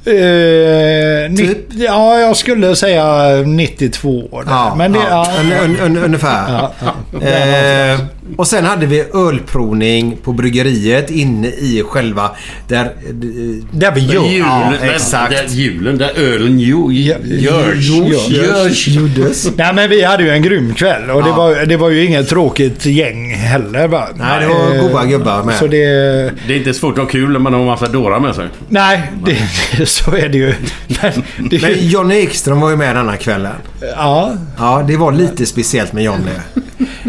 Eh, Typ? ja, jag skulle säga 92 år. där. Men det, ja, un, un, un, ungefär. ja, ja. Eh, Och sen hade vi ölprovning på bryggeriet inne i själva... Där... Där vi gör. Julen, Ja, där- exakt. Där, julen, där ölen ju, görs. Görs. Gjordes. Nej men vi hade ju en grym kväll och det, Ja. var, det var ju inget tråkigt gäng heller va? Nej, det var Eh, goda gubbar med. Så det... Det är inte svårt att ha kul när man har en massa dårar med sig. Nej, det, så är det ju. Men, det, Men Johnny Ekström var ju med denna kvällen. ja. Ja, det var lite speciellt med Johnny.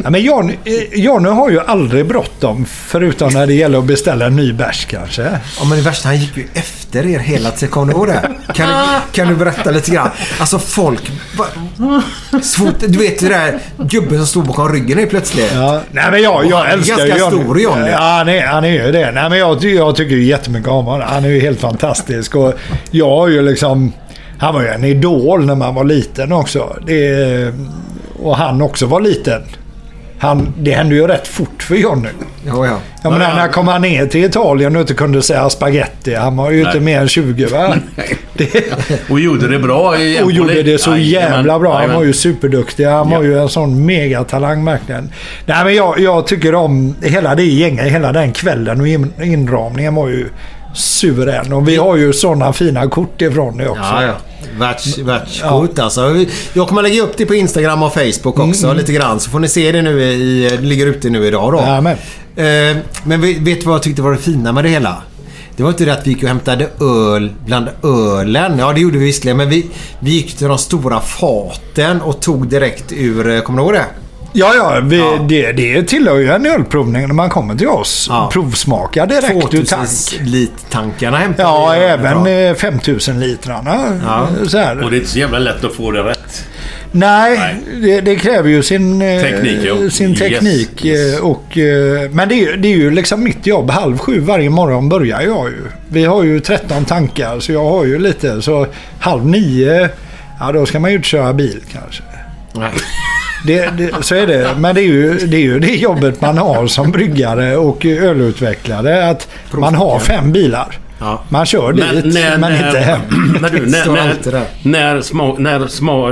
ja, men Jan, eh, Janne har ju aldrig bråttom förutom när det gäller att beställa en ny bärs kanske. Ja, men det värsta, han gick ju efter er hela tiden. Kommer du ihåg det? Kan, du- kan du berätta lite grann? Alltså folk... Svårt, du vet det där gubben som stod bakom ryggen nu plötsligt. Ja, nej men jag, jag är älskar ganska ju Johnny. stor, Johnny. Ja, han är, han är ju det. Nej, men jag, jag tycker ju jättemycket om honom. Han är ju helt fantastisk. Och jag har ju liksom... Han var ju en idol när man var liten också. Det, och han också var liten. Han, det hände ju rätt fort för Johnny. Ja, ja. Jag menar, när kom han ner till Italien och inte kunde säga spaghetti? Han var ju inte Nej. mer än 20 va? Det, Och gjorde det bra i och gjorde det så jävla bra. Han var ju superduktig. Han var ju en sån megatalang verkligen. Nej men jag, jag tycker om hela det gänget, hela den kvällen och in, inramningen var ju suverän. Och vi har ju såna fina kort ifrån det också. Ja, ja. Världs, världskort alltså. Jag kommer lägga upp det på Instagram och Facebook också lite grann. Så får ni se det nu i... Det ligger ute nu idag då. Jajamän. Eh, men vet vet du vad jag tyckte var det fina med det hela? Det var inte det att vi gick och hämtade öl bland ölen. Ja, det gjorde vi visserligen. Men vi, vi gick till de stora faten och tog direkt ur... eh, Kommer du ihåg det? Ja, ja, vi, Det, det tillhör ju en ölprovning när man kommer till oss. Ja. Provsmaka direkt ur 2000 tank. litankarna hämtade Ja, även ifrån. eh, 5000 litrarna. Ja. Så här. Och det är inte så jävla lätt att få det rätt. Nej, Nej. Det, det kräver ju sin eh, Teknik, ja. Sin Yes, teknik. yes. eh, Och, eh, men det är, ju, det är ju liksom mitt jobb. Halv sju varje morgon börjar jag ju. Vi har ju 13 tankar så jag har ju lite. Så halv nio, ja då ska man ju inte köra bil kanske. Nej. Det, det, så är det. Men det är, ju, det är ju det jobbet man har som bryggare och ölutvecklare. Att man har fem bilar. Ja. Man kör dit, men, inte hem. Men du, när, Står när, när, sma, när, sma,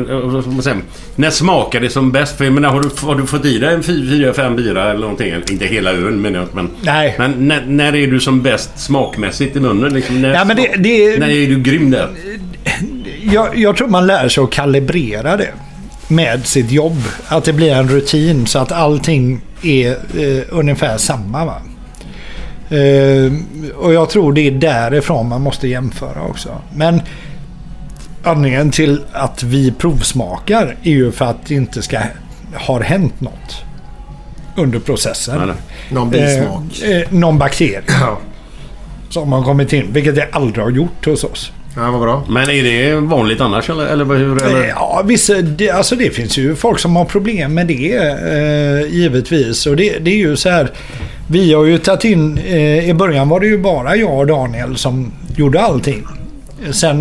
när smakar det som bäst? För jag menar, har du, har du fått i dig en fy- fyra, fem bira eller någonting? Inte hela menar jag, men... Nej. Men när, när är du som bäst smakmässigt i munnen? Liksom, när, Ja, men det- det- när är du grym där? jag, jag tror man lär sig att kalibrera det med sitt jobb. Att det blir en rutin så att allting är eh, ungefär samma. Va? Eh, och jag tror det är därifrån man måste jämföra också. Men anledningen till att vi provsmakar är ju för att det inte ska ha hänt något under processen. Nej, nej. Någon bismak. Eh, eh, någon bakterie Ja. som har kommit in, vilket det aldrig har gjort hos oss. Ja, vad bra. Men är det vanligt annars eller? eller hur? Eller? Ja, vissa, det, alltså det finns ju folk som har problem med det eh, givetvis. Och det, det är ju så här. Vi har ju tagit in, eh, i början var det ju bara jag och Daniel som gjorde allting. Sen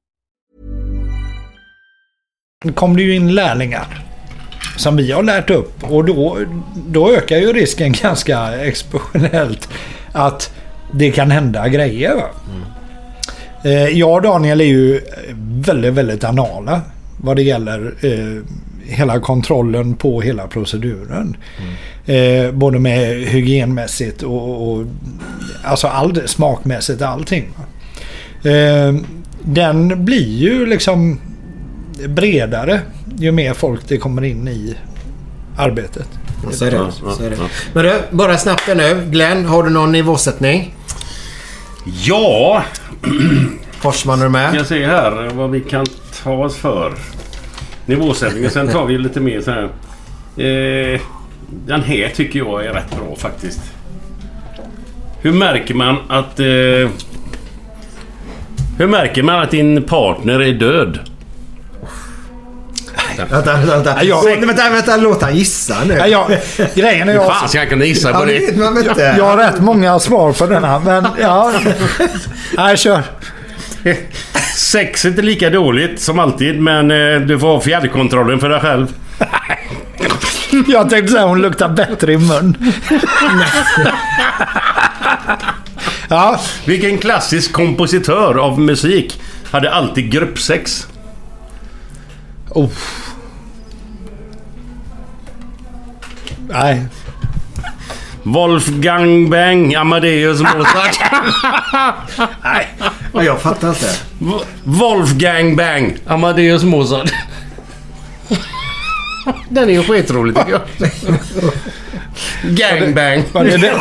Kom det ju in lärlingar. Som vi har lärt upp. Och då, då ökar ju risken ganska exponentiellt att det kan hända grejer. Eh, jag och Daniel är ju väldigt, väldigt anala vad det gäller eh, hela kontrollen på hela proceduren. Eh, både med hygienmässigt och, och alltså all, smakmässigt allting. Eh, den blir ju liksom bredare ju mer folk det kommer in i arbetet. Så är det. Så är det. Men du, bara snabbt nu. Glenn, har du någon nivåsättning? Ja... Forsman, är du med? Jag ser här vad vi kan ta oss för. Nivåsättningen. Sen tar vi lite mer så här. Eh, den här tycker jag är rätt bra faktiskt. Hur märker man att... Eh, hur märker man att din partner är död? Vänta, vänta, vänta. Ja. Vänta, vänta, vänta, låt han gissa nu. Ja, jag, grejen är Hur jag, fan ska jag kunna gissa på det inte. jag har rätt många svar på denna. Men ja. Nej, kör. Sexet är lika dåligt som alltid men eh, du får ha fjärrkontrollen för dig själv. Jag tänkte säga hon luktar bättre i mun. ja, Vilken klassisk kompositör av musik hade alltid gruppsex? Oh. Nej. Wolfgang Bang Amadeus Mozart. Ja, Jag fattar inte. Wolfgang Bang Amadeus Mozart. Den är ju skitrolig tycker jag. Gangbang. Var det, där,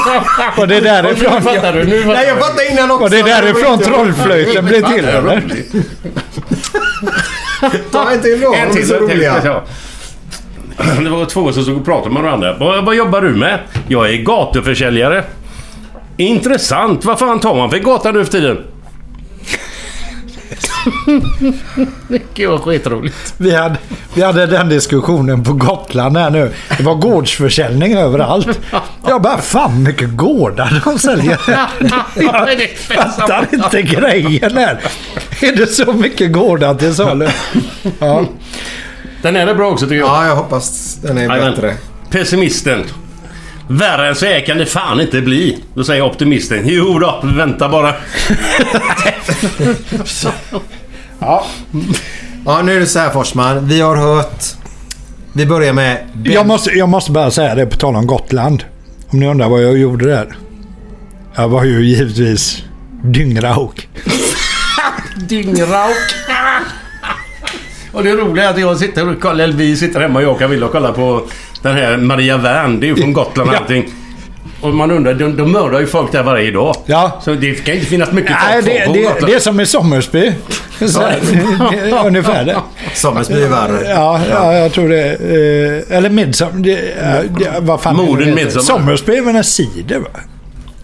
var det därifrån? Nu fattar du. Nu fattar Nej, jag fattar innan också. Var det därifrån trollflöjten blev till eller? Ta En till. så en till, roliga. ja. Det var två som stod och pratade med varandra. Vad, vad jobbar du med? Jag är gatuförsäljare. Intressant. Vad fan tar man för gata nu för tiden? Det var skitroligt. Vi hade, vi hade den diskussionen på Gotland här nu. Det var gårdsförsäljning överallt. Jag bara, fan mycket gårdar de säljer. Jag fattar inte grejen här. Är det så mycket gårdar till salu? Ja. Den är bra också tycker jag. Ja, jag hoppas den är bättre. Pessimisten. Värre än så här kan det fan inte bli. Då säger optimisten. Jo då, vänta bara. Ja. Ja, nu är det så här Forsman. Vi har hört... Vi börjar med... Ben. Jag, måste, jag måste bara säga det på tal om Gotland. Om ni undrar vad jag gjorde där. Jag var ju givetvis dyngrauk. Dyngrauk. Och det roliga är att jag sitter och kollar, eller vi sitter hemma, jag och Camilla och kollar på den här Maria Wern. Det är ju från Gotland och allting. Och man undrar, de, de mördar ju folk där varje dag. Ja. Så det kan inte finnas mycket Nej, det, på det, Gotland. det är som i Sommersby. Så, ungefär det. Sommersby är värre. Ja, ja, jag tror det. eh, Eller Midsommar. Det, ja, det, vad fan Morden? Midsommar. Sommersby är väl en cider va?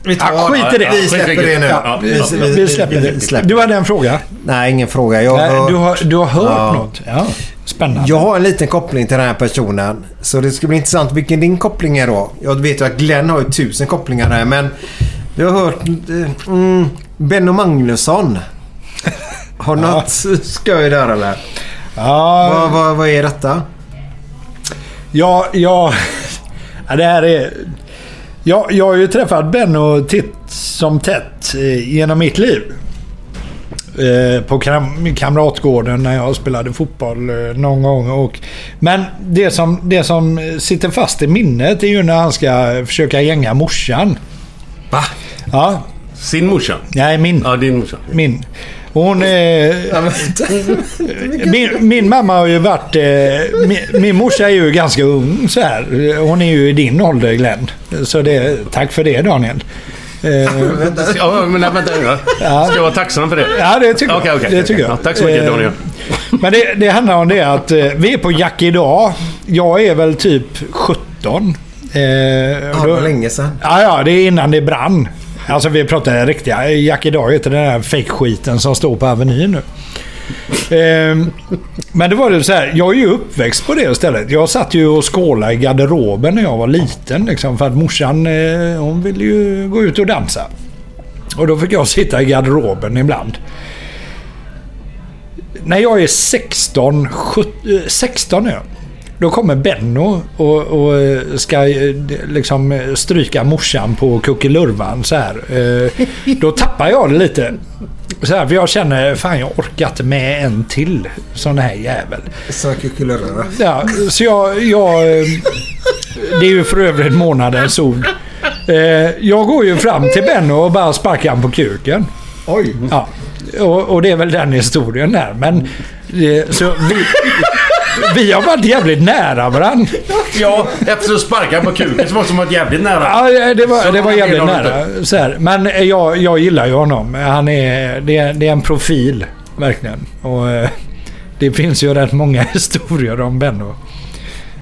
Vi, tar, Ja, skit i det. vi släpper det nu. Ja, vi, ja, vi, Vi släpper det. släpper. Du hade en fråga? Nej, ingen fråga. Jag, Nej, har- du, har, du har hört Ja. något? Ja. Spännande. jag har en liten koppling till den här personen. Så det ska bli intressant vilken din koppling är då. Jag vet ju att Glenn har ju tusen kopplingar här men... Vi har hört... eh, Mm, Benno Magnusson. Har något skoj där eller? Ja, Vad, vad, vad är detta? Ja, ja, ja det här är... Jag, jag har ju träffat Benno titt som tätt eh, genom mitt liv. Eh, på kam Kamratgården när jag spelade fotboll eh, någon gång. Och, men det som, det som sitter fast i minnet är ju när han ska försöka gänga morsan. Va? Ja, Sin morsa? nej min. Ja, din morsa. Min. Hon... Men, min, min mamma har ju varit... Eh, min, min morsa är ju ganska ung så här. Hon är ju i din ålder Glenn. Så det, tack för det Daniel. Eh, Ja, men nej, vänta nu. Ska jag vara tacksam för det? ja, det tycker jag. okej, det tycker jag. Ja, tack så mycket Eh, Daniel. Men det, det handlar om det att vi är på Jack idag. Jag är väl typ 17. Eh, ja, det var länge sedan. Ja, ja, det är innan det brann. Alltså vi pratar riktiga eh, Jack idag heter den här fake-skiten som står på Avenyn nu. Ehm, men det var det så här, jag är ju uppväxt på det stället. Jag satt ju och skålade i garderoben när jag var liten. Liksom, för att morsan eh, hon ville ju gå ut och dansa. Och då fick jag sitta i garderoben ibland. När jag är 16, 17, 16 är jag. Då kommer Benno och, och eh, ska eh, liksom eh, stryka morsan på kuckelurvan så här. Då tappar jag det lite. Så här, för jag känner, fan jag orkar inte med en till sån här jävel. Så kuckelurra. Ja, så jag, jag... Det är ju för övrigt månadens ord. Jag går ju fram till Benno och bara sparkar han på kuken. Oj. Ja. Och, och det är väl den historien där. Men... Så vi, vi har varit jävligt nära varandra. Ja, efter att sparka på kuken så var det som att jävligt nära. Ja, det var, Så det var jävligt nära. Så här. Men eh, jag, jag gillar ju honom. Han är, det, är- det är en profil, verkligen. Och eh, det finns ju rätt många historier om Benno. Eh,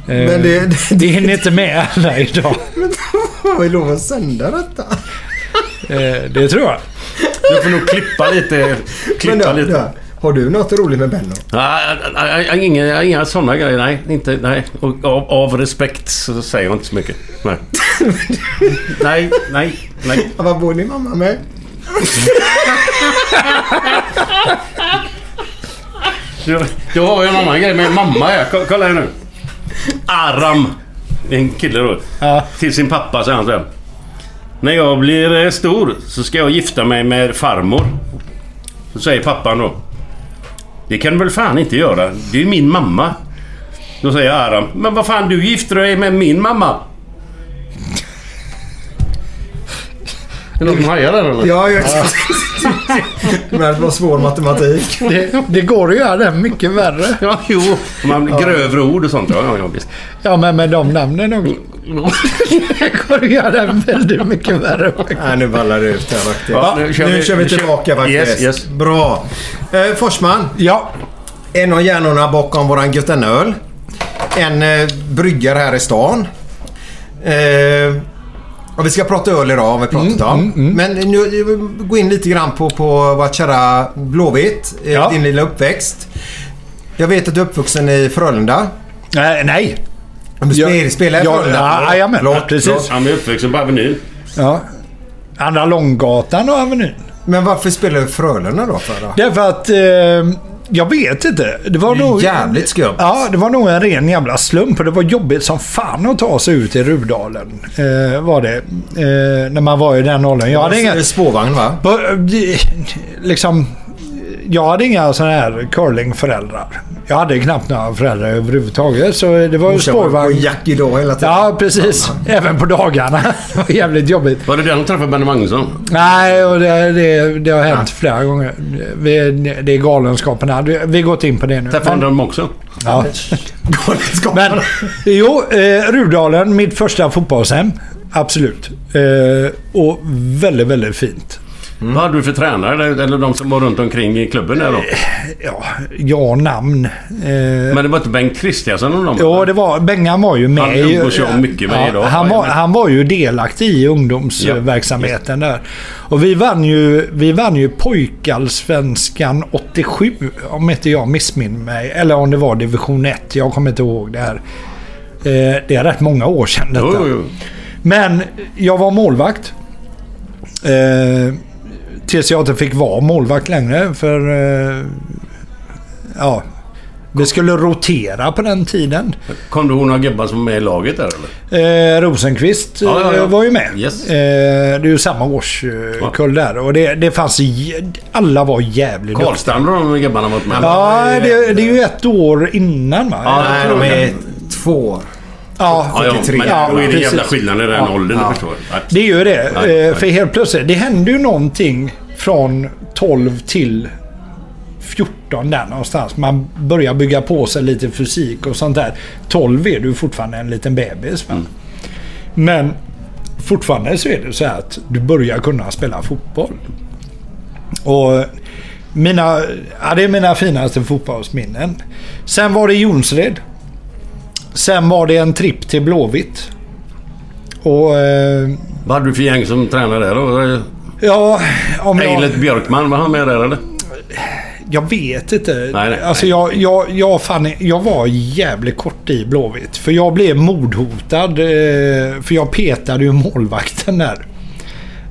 Men det- det hinner inte med alla idag. Har vi lov att sända detta? Det tror jag. Du får nog klippa lite. Men Klippa då, lite. då, har du något roligt med Benno? Nej, inga, inga sådana grejer. Nej, inte, nej. Och av, av respekt så säger jag inte så mycket. Nej. nej, nej, nej. Ja, Vad bor din mamma med? Jag, jag har ju en annan grej med mamma här. Ko- Kolla här nu. Aram. En kille då. Till sin pappa säger han så här. När jag blir eh, stor så ska jag gifta mig med farmor. Så säger pappan då. Det kan du väl fan inte göra? Det är ju min mamma. Då säger Aram. Men vad fan du gifter dig med min mamma. Är det någon som hajar där eller? Ja, jag... Men det var svår matematik. Det, det går att göra det mycket värre. Ja, jo. Man, grövre ord och sånt. Ja, ja, ja visst. Ja, men med de namnen också. Det går att göra det väldigt mycket värre. Nej, nu ballar det ut här faktiskt. Ja, nu nu kör kör vi, kör vi nu kör- tillbaka faktiskt. Yes, yes. Bra. Eh, Forsman. Ja. En av hjärnorna bakom våran Götenöl. En eh, bryggare här i stan. Eh, och vi ska prata öl idag har vi pratat om. Men nu gå in lite grann på, på vårt kära Blåvitt. Eh, Ja. Din lilla uppväxt. Jag vet att du är uppvuxen i Frölunda. Nej, nej. Du spelar, Jag- spelar i jag- Frölunda? ja, jajamän, förlåt, precis. förlåt. Han är uppvuxen på Avenyn. Ja. Andra Långgatan och Avenyn. Men varför spelar du Frölunda då? För då? Därför att... Eh, jag vet inte. Det var nog... Jävligt skumt. Ja, det var nog en ren jävla slump. Och det var jobbigt som fan att ta sig ut i Rudalen. Eh, var det. Eh, när man var i den åldern. Jag hade inga... Spårvagn va? B- Liksom... Jag hade inga sådana här curlingföräldrar. Jag hade knappt några föräldrar överhuvudtaget. Så det var ju spårvagn. Jackie då hela tiden. Ja, precis. Även på dagarna. Det var jävligt jobbigt. Var det den du träffade Benny Magnusson? Nej, och det, det, det har hänt flera gånger. Vi, det är galenskaperna. Vi, vi har gått in på det nu. Träffade du dem också? Ja. Men jo, eh, Rudalen, mitt första fotbollshem. Absolut. Eh, och väldigt, väldigt fint. Vad hade du för tränare? Eller, de som var runt omkring i klubben där då? Ja, ja namn. Eh, Men det var inte Bengt Kristiansson och de? Ja, det var, Bengan var ju med. Han umgås jag mycket med idag. Han var, han var ju delaktig i ungdomsverksamheten där. Och vi vann ju, vi vann ju pojkallsvenskan 87, om inte jag missminner mig. Eller om det var division 1, jag kommer inte ihåg det här. Eh, det är rätt många år sedan detta. Jo, jo. Men jag var målvakt. Eh, tills jag inte fick vara målvakt längre. För... Eh, ja. Vi skulle rotera på den tiden. Kom du ihåg några gubbar som var med i laget där eller? Eh, Rosenqvist Ja, ja, ja. eh, var ju med. Yes. Eh, det är ju samma årskull där. Och det, det fanns... Alla var jävligt. Karlstrand och de gubbarna varit med? Ja, det, det är ju ett år innan va? Ja, Nej, de är två år. Ja, Ja, ja, men 43. då är det jävla skillnad i den Ja. åldern, Ja. du förstår. Ja. Det är ju det. Nej, Eh, nej. För helt plötsligt, det hände ju någonting från 12 till 14 där någonstans. Man börjar bygga på sig lite fysik och sånt där. 12 är du fortfarande en liten bebis. Va? Men fortfarande så är det så här att du börjar kunna spela fotboll. Och mina, ja, det är mina finaste fotbollsminnen. Sen var det Jonsred. Sen var det en tripp till Blåvitt. Och... Eh, Vad hade du för gäng som tränare där då? ja, om jag... Eilert Björkman, var han med där eller? Jag vet inte. Nej, nej, alltså nej. Jag, jag, jag, fan, jag var jävligt kort i Blåvitt. För jag blev mordhotad. eh, För jag petade ju målvakten där.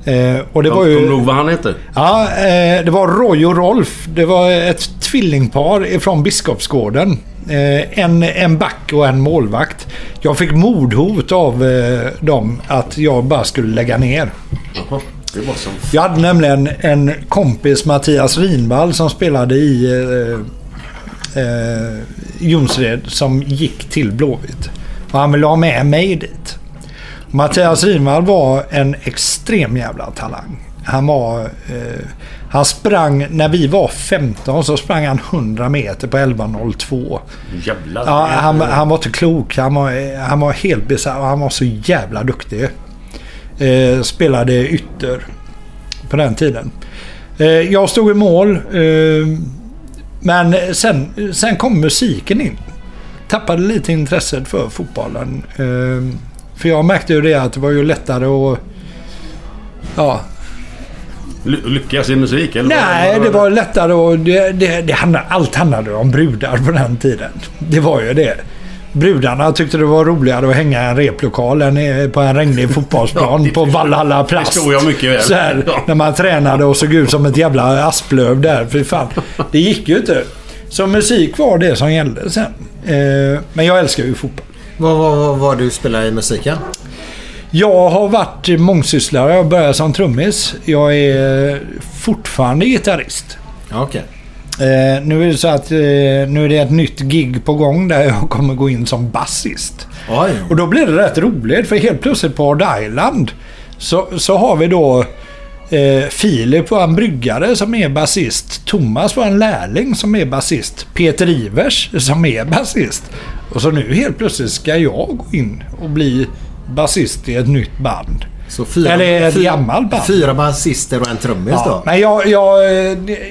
Eh, och det var Kommer du ju... ihåg vad han hette? Ja, eh, det var Roy och Rolf. Det var ett tvillingpar ifrån Biskopsgården. Eh, en, en back och en målvakt. Jag fick mordhot av eh, dem att jag bara skulle lägga ner. Jaha, som... Jag hade nämligen en kompis, Mattias Rinvall, som spelade i eh, eh, Jonsered som gick till Blåvitt. Och han ville ha med mig dit. Mattias Rinvall var en extrem jävla talang. Han var... Eh, han sprang, när vi var 15 så sprang han 100 meter på 11.02. Jävlar. Ja, han, han var inte klok. Han var, han var helt och han var så jävla duktig. Eh, spelade ytter på den tiden. Eh, jag stod i mål. Eh, men sen, sen kom musiken in. Tappade lite intresset för fotbollen. Eh, för jag märkte ju det att det var ju lättare att... Ja, Lyckas i musik? Eller Nej, det var lättare och det, det, det handlade, allt handlade om brudar på den tiden. Det var ju det. Brudarna tyckte det var roligare att hänga i en replokal än på en regnig fotbollsplan på Valhalla Plast. förstår jag mycket väl. Så här, Ja. När man tränade och såg ut som ett jävla asplöv där. För fan, det gick ju inte. Så musik var det som gällde sen. Eh, men jag älskar ju fotboll. Vad vad- vad var du spelade i musiken? Jag har varit mångsysslare. Jag började som trummis. Jag är fortfarande gitarrist. Okej. Eh, nu är det så att eh, nu är det ett nytt gig på gång där jag kommer gå in som basist. Oj. Och då blir det rätt roligt för helt plötsligt på Odd Island så, så har vi då eh, Filip var en bryggare som är basist. Thomas var en lärling som är basist. Peter Ivers som är basist. Och så nu helt plötsligt ska jag gå in och bli basist i ett nytt band. Så fyra, Eller ett gammalt band. Fyra basister och en trummis Ja, då? men jag, jag,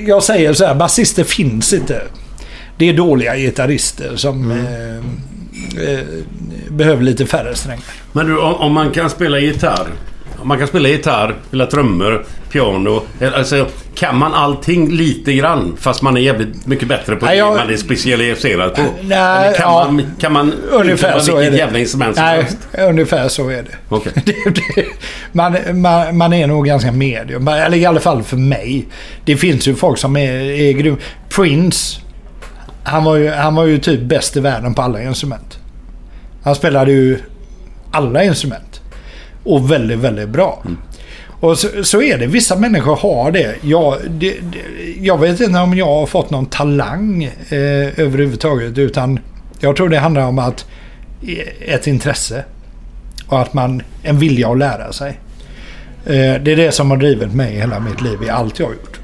jag säger så här, basister finns inte. Det är dåliga gitarrister som Mm. eh, eh, behöver lite färre strängar. Men du, om, om man kan spela gitarr. Man kan spela gitarr, spela trummor, piano. Alltså, kan man allting lite grann? Fast man är jävligt mycket bättre på Nej, det jag- man är specialiserad på. Nej, kan, ja. man, kan man Ungefär så är det. jävla instrument som Nej, helst? ungefär så är det. Det man, man, man är nog ganska medium. Eller i alla fall för mig. Det finns ju folk som är, är grym. Prince. Han var, ju, han var ju typ bäst i världen på alla instrument. Han spelade ju alla instrument. Och väldigt, väldigt bra. Och så, så är det. Vissa människor har det. Jag, det, det. jag vet inte om jag har fått någon talang eh, överhuvudtaget. Utan jag tror det handlar om att eh, ett intresse. Och att man, en vilja att lära sig. Eh, det är det som har drivit mig hela mitt liv i allt jag har gjort.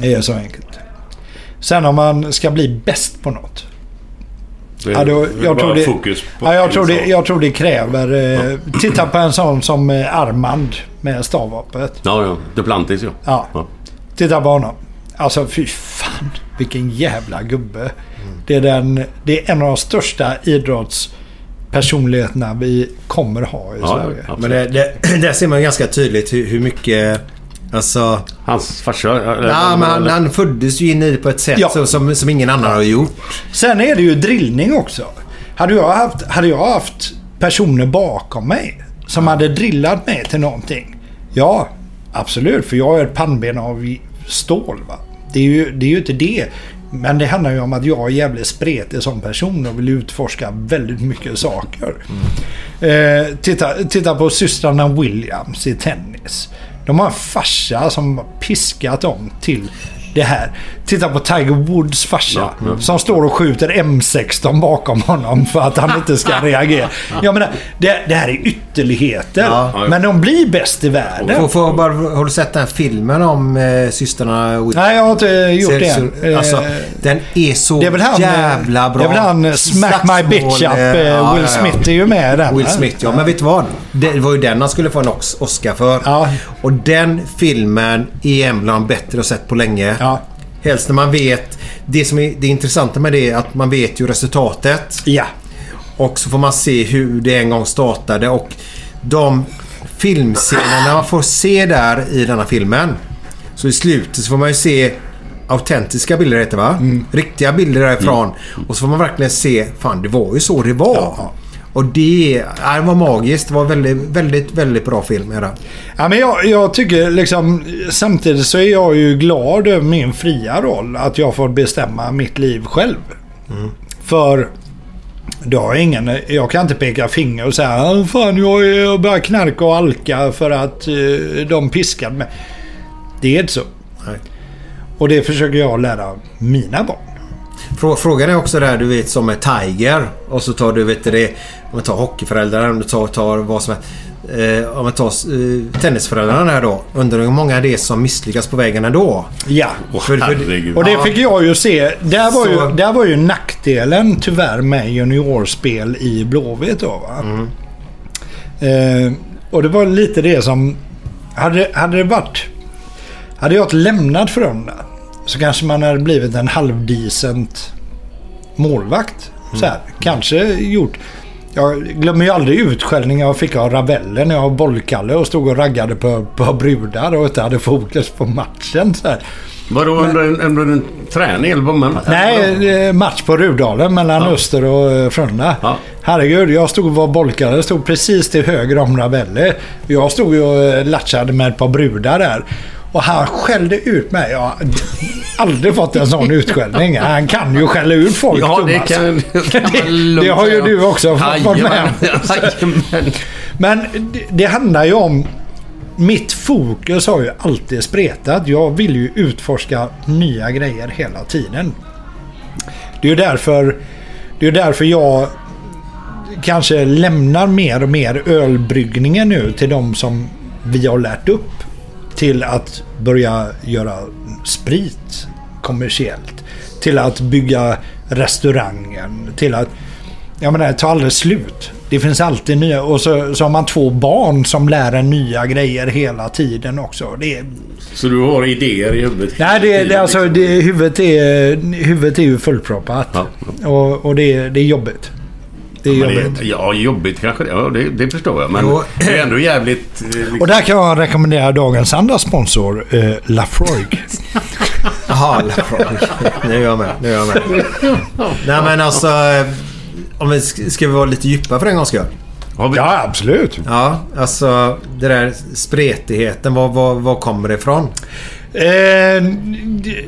Det är så enkelt. Sen om man ska bli bäst på något. Det är Ja, då, jag, bara tror det, fokus på ja, jag, tror det, jag tror det kräver... Eh, titta på en sån som eh, Armand med stavvapnet. Ja, ja. Duplantis ja. Ja. Titta på honom. Alltså fy fan vilken jävla gubbe. Det, är den, det är en av de största idrottspersonligheterna vi kommer ha i Sverige. Men det, det, där ser man ju ganska tydligt hur, hur mycket... Alltså... Hans farsa? Ja, men han, han föddes ju in i det på ett sätt Ja. så, som, som ingen annan har gjort. Sen är det ju drillning också. Hade jag haft, hade jag haft personer bakom mig som hade drillat mig till någonting. Ja, absolut. För jag är ett pannben av stål. Va? Det, är ju, det är ju inte det. Men det handlar ju om att jag är jävligt spretig som person och vill utforska väldigt mycket saker. Eh, titta, titta på systrarna Williams i tennis. De har en farsa som piskat dem till det här. Titta på Tiger Woods farsa. Ja, ja. Som står och skjuter M16 bakom honom för att han inte ska reagera. Jag menar, det, det här är ytterligheter. Ja. Men de blir bäst i världen. Får, får, bara, har du sett den filmen om eh, systrarna Williams? Nej, jag har inte gjort Ser- det än. Alltså, Eh, den är så det är väl han, jävla bra. Det är väl han Smack My Bitch Up. Eh, eh, ja, Will ja, ja. Smith är ju med den. Will? Smith, ja. Men vet du vad? Det var ju den han skulle få en Os- Oscar för. Och den filmen är en bland de bättre jag sett på länge. Helst när man vet... Det som är det intressanta med det är att man vet ju resultatet. Ja. Och så får man se hur det en gång startade och de filmscenerna man får se där i denna filmen. Så i slutet så får man ju se autentiska bilder heter det va? Riktiga bilder därifrån. Och så får man verkligen se, fan det var ju så det var. Och det, det var magiskt. Det var väldigt, väldigt, väldigt bra film. Är det. Ja, men jag, jag tycker liksom samtidigt så är jag ju glad över min fria roll. Att jag får bestämma mitt liv själv. För då har ingen, jag kan inte peka finger och säga "Ah, fan jag, börjar knarka och alka för att eh, de piskade mig. Det är inte så. Och det försöker jag lära mina barn. Frå- Frågan är också där du vet som med Tiger. Och så tar du vet det. Om man tar hockeyföräldrar. Om du tar, tar vad som är. Eh, om man tar eh, tennisföräldrarna där då. Undrar hur många det är som misslyckas på vägen ändå. Ja. För- för- Och det fick jag ju se. Där var, Så- ju, där var ju nackdelen tyvärr med juniorspel i Blåvitt då va. Mm. Eh, och det var lite det som... Hade, hade det varit... Hade jag lämnat Frölunda så kanske man hade blivit en halvdecent målvakt. Så här, Kanske gjort... Jag glömmer ju aldrig utskällningen jag fick av Ravelli när jag var bollkalle och stod och raggade på, på brudar och inte hade fokus på matchen. Så här. Vadå under en, under en träning eller man? Nej, match på Rudalen mellan Öster och eh, Frölunda. Herregud, jag stod och var bollkare. Jag stod precis till höger om Ravelli. Jag stod och eh, latchade med ett par brudar där. Och han skällde ut mig. Jag har aldrig fått en sån utskällning. Han kan ju skälla ut folk, Ja, det Thomas. kan- det kan man det, lugnt det har ju säga. du också fått vara med om. Jajamän. Men det, det handlar ju om... Mitt fokus har ju alltid spretat. Jag vill ju utforska nya grejer hela tiden. Det är ju därför, det är därför jag kanske lämnar mer och mer ölbryggningen nu till de som vi har lärt upp. Till att börja göra sprit kommersiellt. Till att bygga restaurangen. Till att... Jag menar, det tar aldrig slut. Det finns alltid nya. Och så, så har man två barn som lär en nya grejer hela tiden också. Det Så du har idéer i huvudet? Nej, det, det, alltså, det, huvudet, är, huvudet är ju fullproppat. Och, och det, det är jobbigt. Det är Men jobbigt. det, ja, jobbigt kanske det. Ja, det, det förstår jag. Men Jo. det är ändå jävligt... eh, Liksom, Och där kan jag rekommendera dagens andra sponsor, eh, Lafroig. Jaha, Lafroig. Nu är jag med. Nu är jag med. Nej men alltså... eh, Om vi sk- ska vi vara lite djupa för en gångs skull? Ja, absolut. Ja, alltså det där spretigheten. Var, var, var kommer det ifrån? Eh,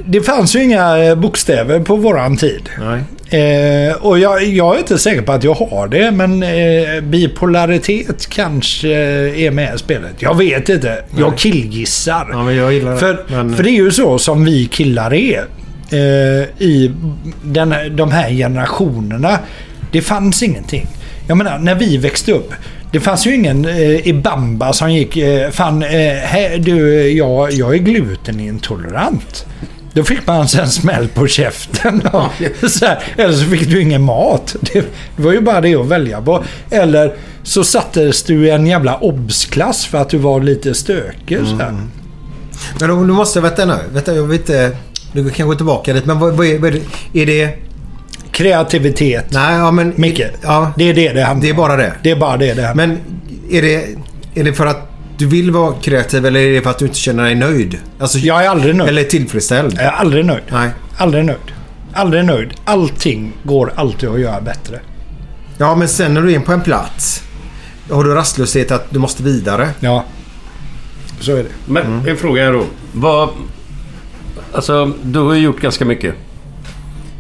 det, fanns ju inga eh, bokstäver på våran tid. Eh, och jag, jag är inte säker på att jag har det, men eh, bipolaritet kanske är med i spelet. Jag vet inte. Jag Nej. killgissar. Ja, jag det. För, Men- för det är ju så som vi killar är. Eh, I den, de här generationerna. Det fanns ingenting. Jag menar, när vi växte upp. Det fanns ju ingen eh, i Bamba som gick... Eh, fan, eh, här, du, jag, jag är glutenintolerant. Då fick man alltså en smäll på käften. så här, eller så fick du ingen mat. Det, var ju bara det att välja på. Eller så sattes du i en jävla obsklass för att du var lite stökig. Så här. Men då, nu måste. Vänta nu. Vänta, jag vet inte... Du kan gå tillbaka dit. Men vad, vad, är, vad är det? Är det... Kreativitet. Nej, ja men... Micke. Ja, det är det det handlar Det är bara det? Det är bara det det handlar Men är det, är det för att du vill vara kreativ eller är det för att du inte känner dig nöjd? Alltså, jag är aldrig nöjd. Eller tillfredsställd? Jag är aldrig nöjd. Nej. Aldrig nöjd. Aldrig nöjd. Allting går alltid att göra bättre. Ja, men sen när du är in på en plats. Har du rastlöshet att du måste vidare? Ja. Så är det. Men en fråga här då. Vad... Alltså, du har ju gjort ganska mycket.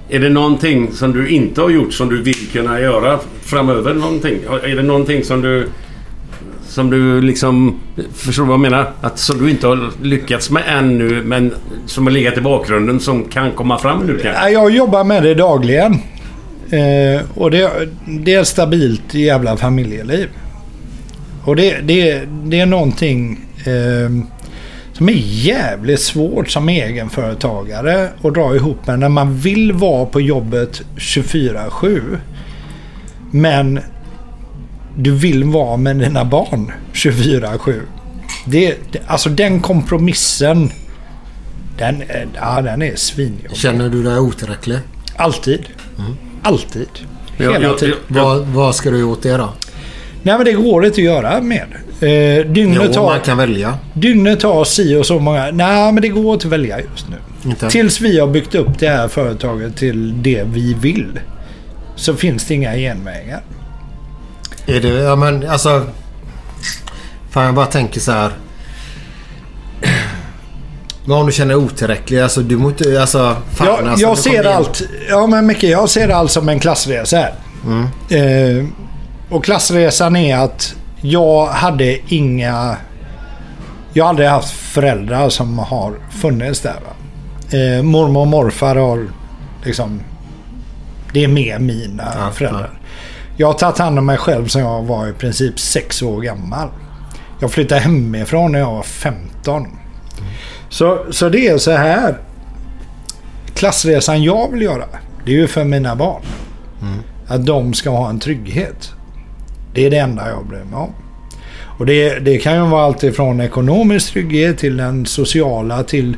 Är det någonting som du inte har gjort som du vill kunna göra framöver? Någonting? Är det någonting som du... Som du liksom... Förstår du vad jag menar? Att som du inte har lyckats med ännu men som har legat i bakgrunden som kan komma fram nu kanske? Jag jobbar med det dagligen. Eh, och det, det är stabilt jävla familjeliv. Och det, det, det är någonting eh, som är jävligt svårt som egenföretagare att dra ihop med när man vill vara på jobbet 24-7. Men du vill vara med dina barn 24-7. Det, det, alltså den kompromissen. Den, är- ja, den är svinjobbig. Känner du dig otillräcklig? Alltid. Alltid. Ja, Hela jag- tiden. Vad, vad ska du göra åt det då? Nej men det går inte att göra mer. Eh, dygnet, Jo, tar, man kan välja. dygnet tar si och så många... Nej men det går inte att välja just nu. Inte? Tills vi har byggt upp det här företaget till det vi vill. Så finns det inga genvägar. Är det, ja men alltså... Fan jag bara tänker så här. Vad om du känner dig otillräcklig? Alltså du mår inte... Alltså, fan, jag alltså, jag ser allt. Ja men Micke, jag ser allt som en klassresa här. Mm. Eh, och klassresan är att jag hade inga... Jag har aldrig haft föräldrar som har funnits där. Eh, mormor och morfar har liksom... Det är mer mina föräldrar. Jag har tagit hand om mig själv sedan jag var i princip sex år gammal. Jag flyttade hemifrån när jag var 15. Så, så det är så här. Klassresan jag vill göra, det är ju för mina barn. Att de ska ha en trygghet. Det är det enda jag bryr mig om. Och det, det kan ju vara allt ifrån ekonomisk trygghet till den sociala till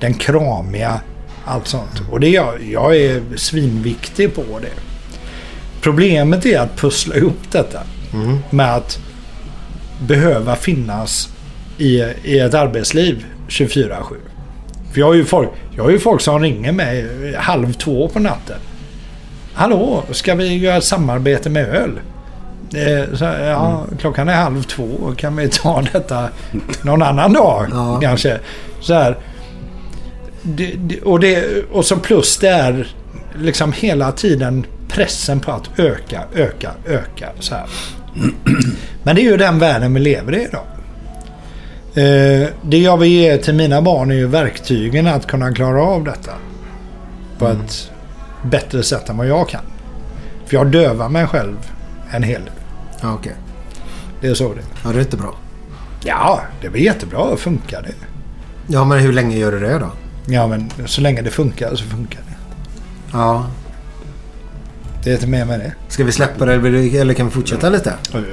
den kramiga. Allt sånt. Och det jag är svinviktig på det. Problemet är att pussla ihop detta. Med att behöva finnas i, i ett arbetsliv 24-7. För jag har, ju folk, jag har ju folk som ringer mig halv två på natten. Hallå, ska vi göra ett samarbete med öl? Eh, Så, ja, klockan är halv två. Kan vi ta detta någon annan dag kanske? Så här. Det, det, och, det, och så plus det är liksom hela tiden pressen på att öka, öka, öka. Så här. Men det är ju den världen vi lever i idag. Eh, det jag vill ge till mina barn är ju verktygen att kunna klara av detta. På ett bättre sätt än vad jag kan. För jag dövar mig själv en hel del. Ja, okej. Det är så det är. Ja, det är inte bra. Ja, det blir jättebra. Funkar det? Ja, men hur länge gör du det då? Ja, men så länge det funkar så funkar det. Ja. Det är inte mer med det. Ska vi släppa det eller kan vi fortsätta lite?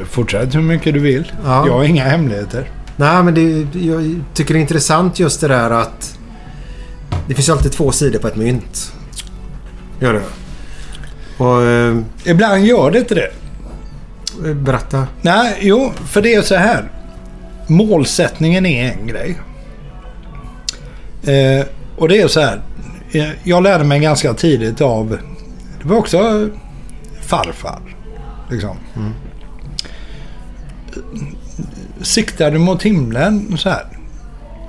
Fortsätt hur mycket du vill. Ja. Jag har inga hemligheter. Nej, men det, jag tycker det är intressant just det där att det finns alltid två sidor på ett mynt. Gör det. Och... Eh, Ibland gör det inte det. Berätta. Nej, jo, för det är så här. Målsättningen är en grej. Eh, och det är så här. eh, Jag lärde mig ganska tidigt av... Det var också farfar. Liksom. Siktar du mot himlen så här.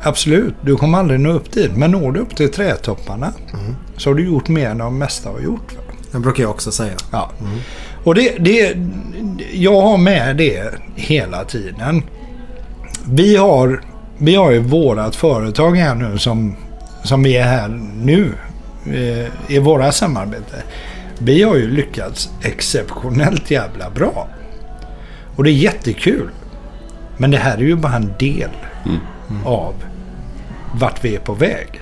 Absolut, du kommer aldrig nå upp dit. Men når du upp till trädtopparna så har du gjort mer än de mesta har gjort. Va? Det brukar jag också säga. Ja. Och det, det, jag har med det hela tiden. Vi har, vi har ju vårat företag här nu som, som vi är här nu eh, i våra samarbete. Vi har ju lyckats exceptionellt jävla bra. Och det är jättekul. Men det här är ju bara en del av vart vi är på väg.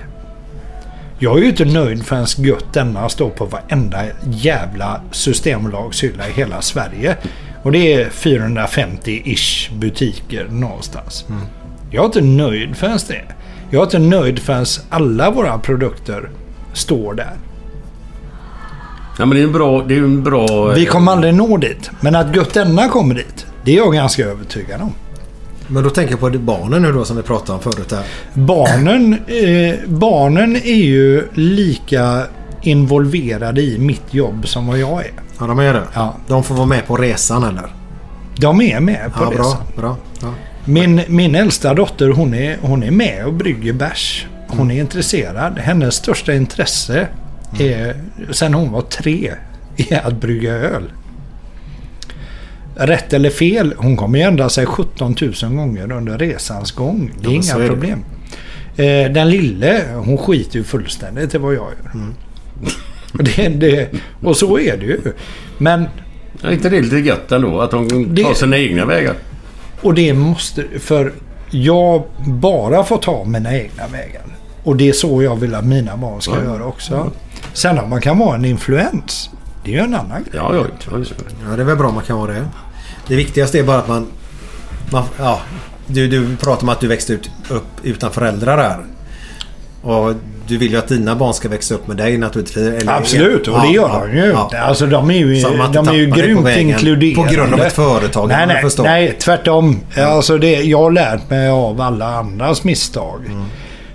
Jag är ju inte nöjd förrän gött denna står på varenda jävla systembolagshylla i hela Sverige. Och det är 450-ish butiker någonstans. Jag är inte nöjd förrän det. Jag är inte nöjd förrän alla våra produkter står där. Ja, men det är en bra... Det är en bra... Vi kommer aldrig nå dit. Men att gött denna kommer dit, det är jag ganska övertygad om. Men då tänker jag på barnen nu då som vi pratade om förut här. Barnen, eh, barnen är ju lika involverade i mitt jobb som vad jag är. Ja, de är det. Ja. De får vara med på resan eller? De är med på Ja, resan. bra. bra. Ja. Min, min äldsta dotter hon är, hon är med och brygger bärs. Hon är intresserad. Hennes största intresse är, sen hon var tre är att brygga öl. Rätt eller fel, hon kommer ju ändra sig 17 000 gånger under resans gång. Det är Ja, inga är det. problem. Eh, den lille, hon skiter ju fullständigt i vad jag gör. Mm. Det, det, och så är det ju. Men Är inte det lite gött ändå? Att Det- tar sina egna vägar? Och det måste... För jag bara får ta mina egna vägar. Och det är så jag vill att mina barn ska Ja. göra också. Sen om man kan vara en influens. Det är ju en annan grej. Ja, ja. ja. Ja, det är väl bra om man kan vara det. Det viktigaste är bara att man... man ja, du, du pratar om att du växte ut, upp utan föräldrar där. Och du vill ju att dina barn ska växa upp med dig naturligtvis. Eller, Absolut, och det gör ja, de ju. ja. Alltså de är ju, de är ju på grymt vägen inkluderande. På grund av ett företag. Nej, nej, nej tvärtom. Alltså det, jag har lärt mig av alla andras misstag. Mm.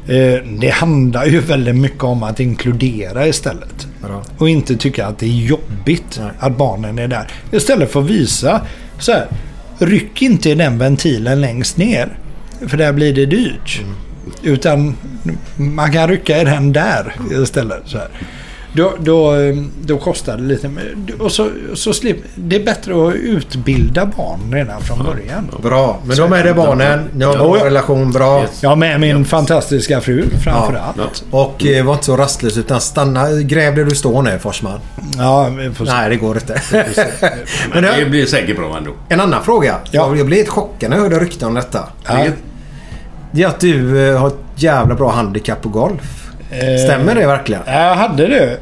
Eh, det handlar ju väldigt mycket om att inkludera istället. Bra. Och inte tycka att det är jobbigt att barnen är där. Istället för att visa Så här, ryck inte i den ventilen längst ner. För där blir det dyrt. Utan man kan rycka i den där istället. Så här. Då, då, då kostar det lite. Och så, så slip, det är bättre att utbilda barn redan från början. Bra. Men de är det barnen. Ni har ja. relation. Bra. Ja, med min fantastiska fru framför allt. Och eh, var inte så rastlös utan stanna. Gräv där du står nu Forsman. Ja. Nej, det går inte. Men det- det blir säkert bra ändå. En annan fråga. Jag blev lite chockad när jag hörde rykten om detta. Ja. Det är att du eh, har ett jävla bra handikapp på golf. Stämmer det verkligen? Jag hade det.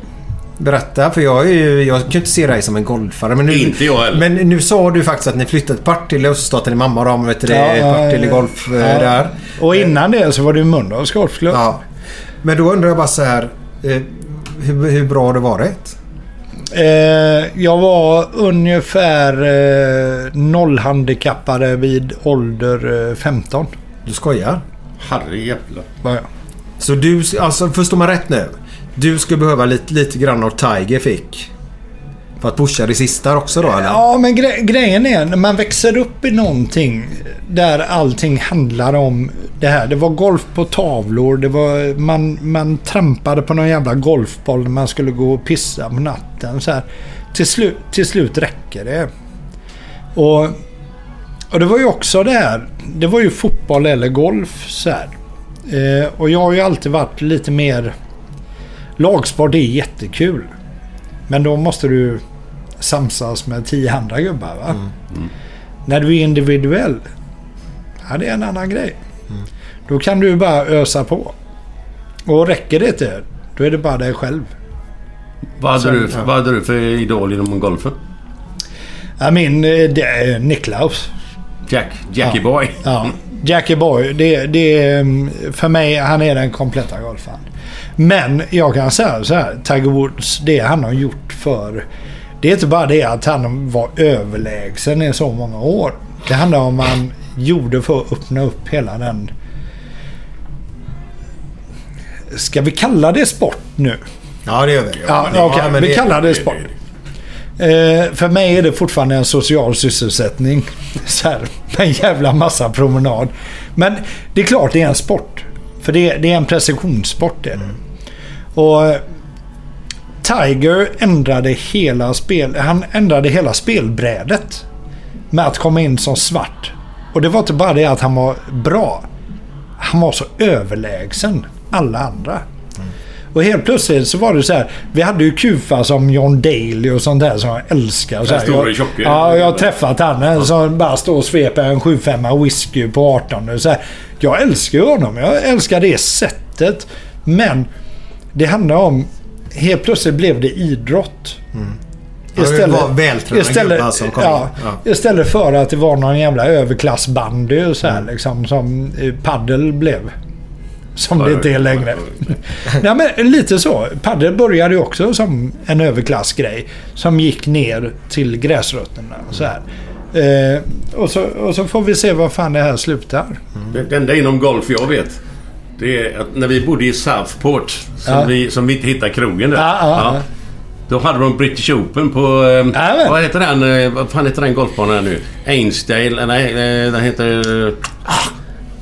Berätta, för jag, är ju, jag kan ju inte se dig som en golfare. Men nu, Inte jag heller. Men nu sa du faktiskt att ni flyttade till Partille startade din mamma och de, vet du det, Ja, Partille ja, Golf eh, ja. där. Och innan det så var det ju Mölndals golfklubb. Ja. Men då undrar jag bara så här. Eh, hur, hur bra har det varit? Eh, jag var ungefär eh, nollhandikappade vid ålder eh, 15. Du skojar? Herrejävlar. Var jag. Så du, alltså förstår man rätt nu? Du skulle behöva lite, lite grann av Tiger fick. För att pusha det sista också då eller? Ja, men gre- grejen är när man växer upp i någonting där allting handlar om det här. Det var golf på tavlor. Det var, man, man trampade på någon jävla golfboll när man skulle gå och pissa på natten. Så här. Till, slut, till slut räcker det. Och, och det var ju också det här. Det var ju fotboll eller golf. Så här. Eh, och jag har ju alltid varit lite mer... Lagsport är jättekul. Men då måste du samsas med tio andra gubbar. Va? När du är individuell. Ja, det är en annan grej. Då kan du bara ösa på. Och räcker det inte, då är det bara dig själv. Vad hade, Sen- du, för- vad hade du för idol inom golfen? Ja, min eh, det är Niklaus. Jack, Jackie Ja. Boy. Ja, Jackie Boy. Det, det mm, för mig, han är den kompletta golfaren. Men jag kan säga så här. Tiger Woods, det han har gjort för... Det är inte bara det att han var överlägsen i så många år. Det handlar om vad han gjorde för att öppna upp hela den... Ska vi kalla det sport nu? Ja, det gör vi. Ja, men- okej. men vi kallar det sport. Eh, för mig är det fortfarande en social sysselsättning. Så här, med en jävla massa promenad. Men det är klart det är en sport. För det, det är en precisionssport. Det är det. Och eh, Tiger ändrade hela spel... Han ändrade hela spelbrädet. Med att komma in som svart. Och det var inte bara det att han var bra. Han var så överlägsen alla andra. Och helt plötsligt så var det så här. Vi hade ju kufa som John Daly och sånt där som jag älskar. Så här, stora, jag, tjocka. Ja, jag har träffat han. en Som bara står och sveper en 7-5 whisky på 18. Så här. Jag älskar honom. Jag älskar det sättet. Men det handlar om... Helt plötsligt blev det idrott. Ja, det var vältränade gubbar som kom ja. Ja. Istället för att det var någon jävla överklassbandy och så här, liksom, som eh, paddel blev. Som det inte är längre. ja, men lite så. Paddel började ju också som en överklassgrej. Som gick ner till gräsrötterna. Så här. Eh, och, så, och så får vi se var fan det här slutar. Det, det enda inom golf jag vet. Det är att när vi bodde i Southport. Som, Ja. vi, som vi inte hittade krogen där. Ja, ja, ja. Då hade de British Open på... Eh, vad heter den? Eh, vad fan heter den golfbanan nu? Ainsdale? Nej, eh, den heter... Ah,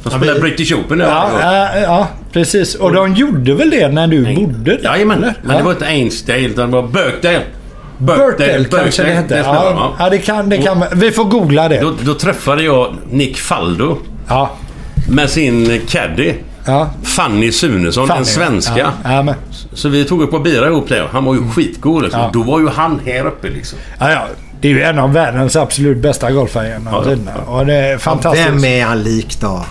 de spelar British Open där. Ja, ja, ja, precis. Och de gjorde väl det när du bodde där? Jajamän. eller? Men det var inte Ainsdale utan det var Birkdale. Birkdale kanske det hette. där Ja, ja, det kan, det kan, vi får googla det. Då, då träffade jag Nick Faldo. Ja. Med sin caddy. Ja. Fanny Sunesson, Fanny, en svenska. ja. Ja, men. Så vi tog upp och bira ihop det. Han var ju skitgod. Liksom. Ja. Då var ju han här uppe liksom. Ja, ja. Det är ju en av världens absolut bästa golfare genom Ja, ja. tiderna. Och det är fantastiskt. Vem är han lik då?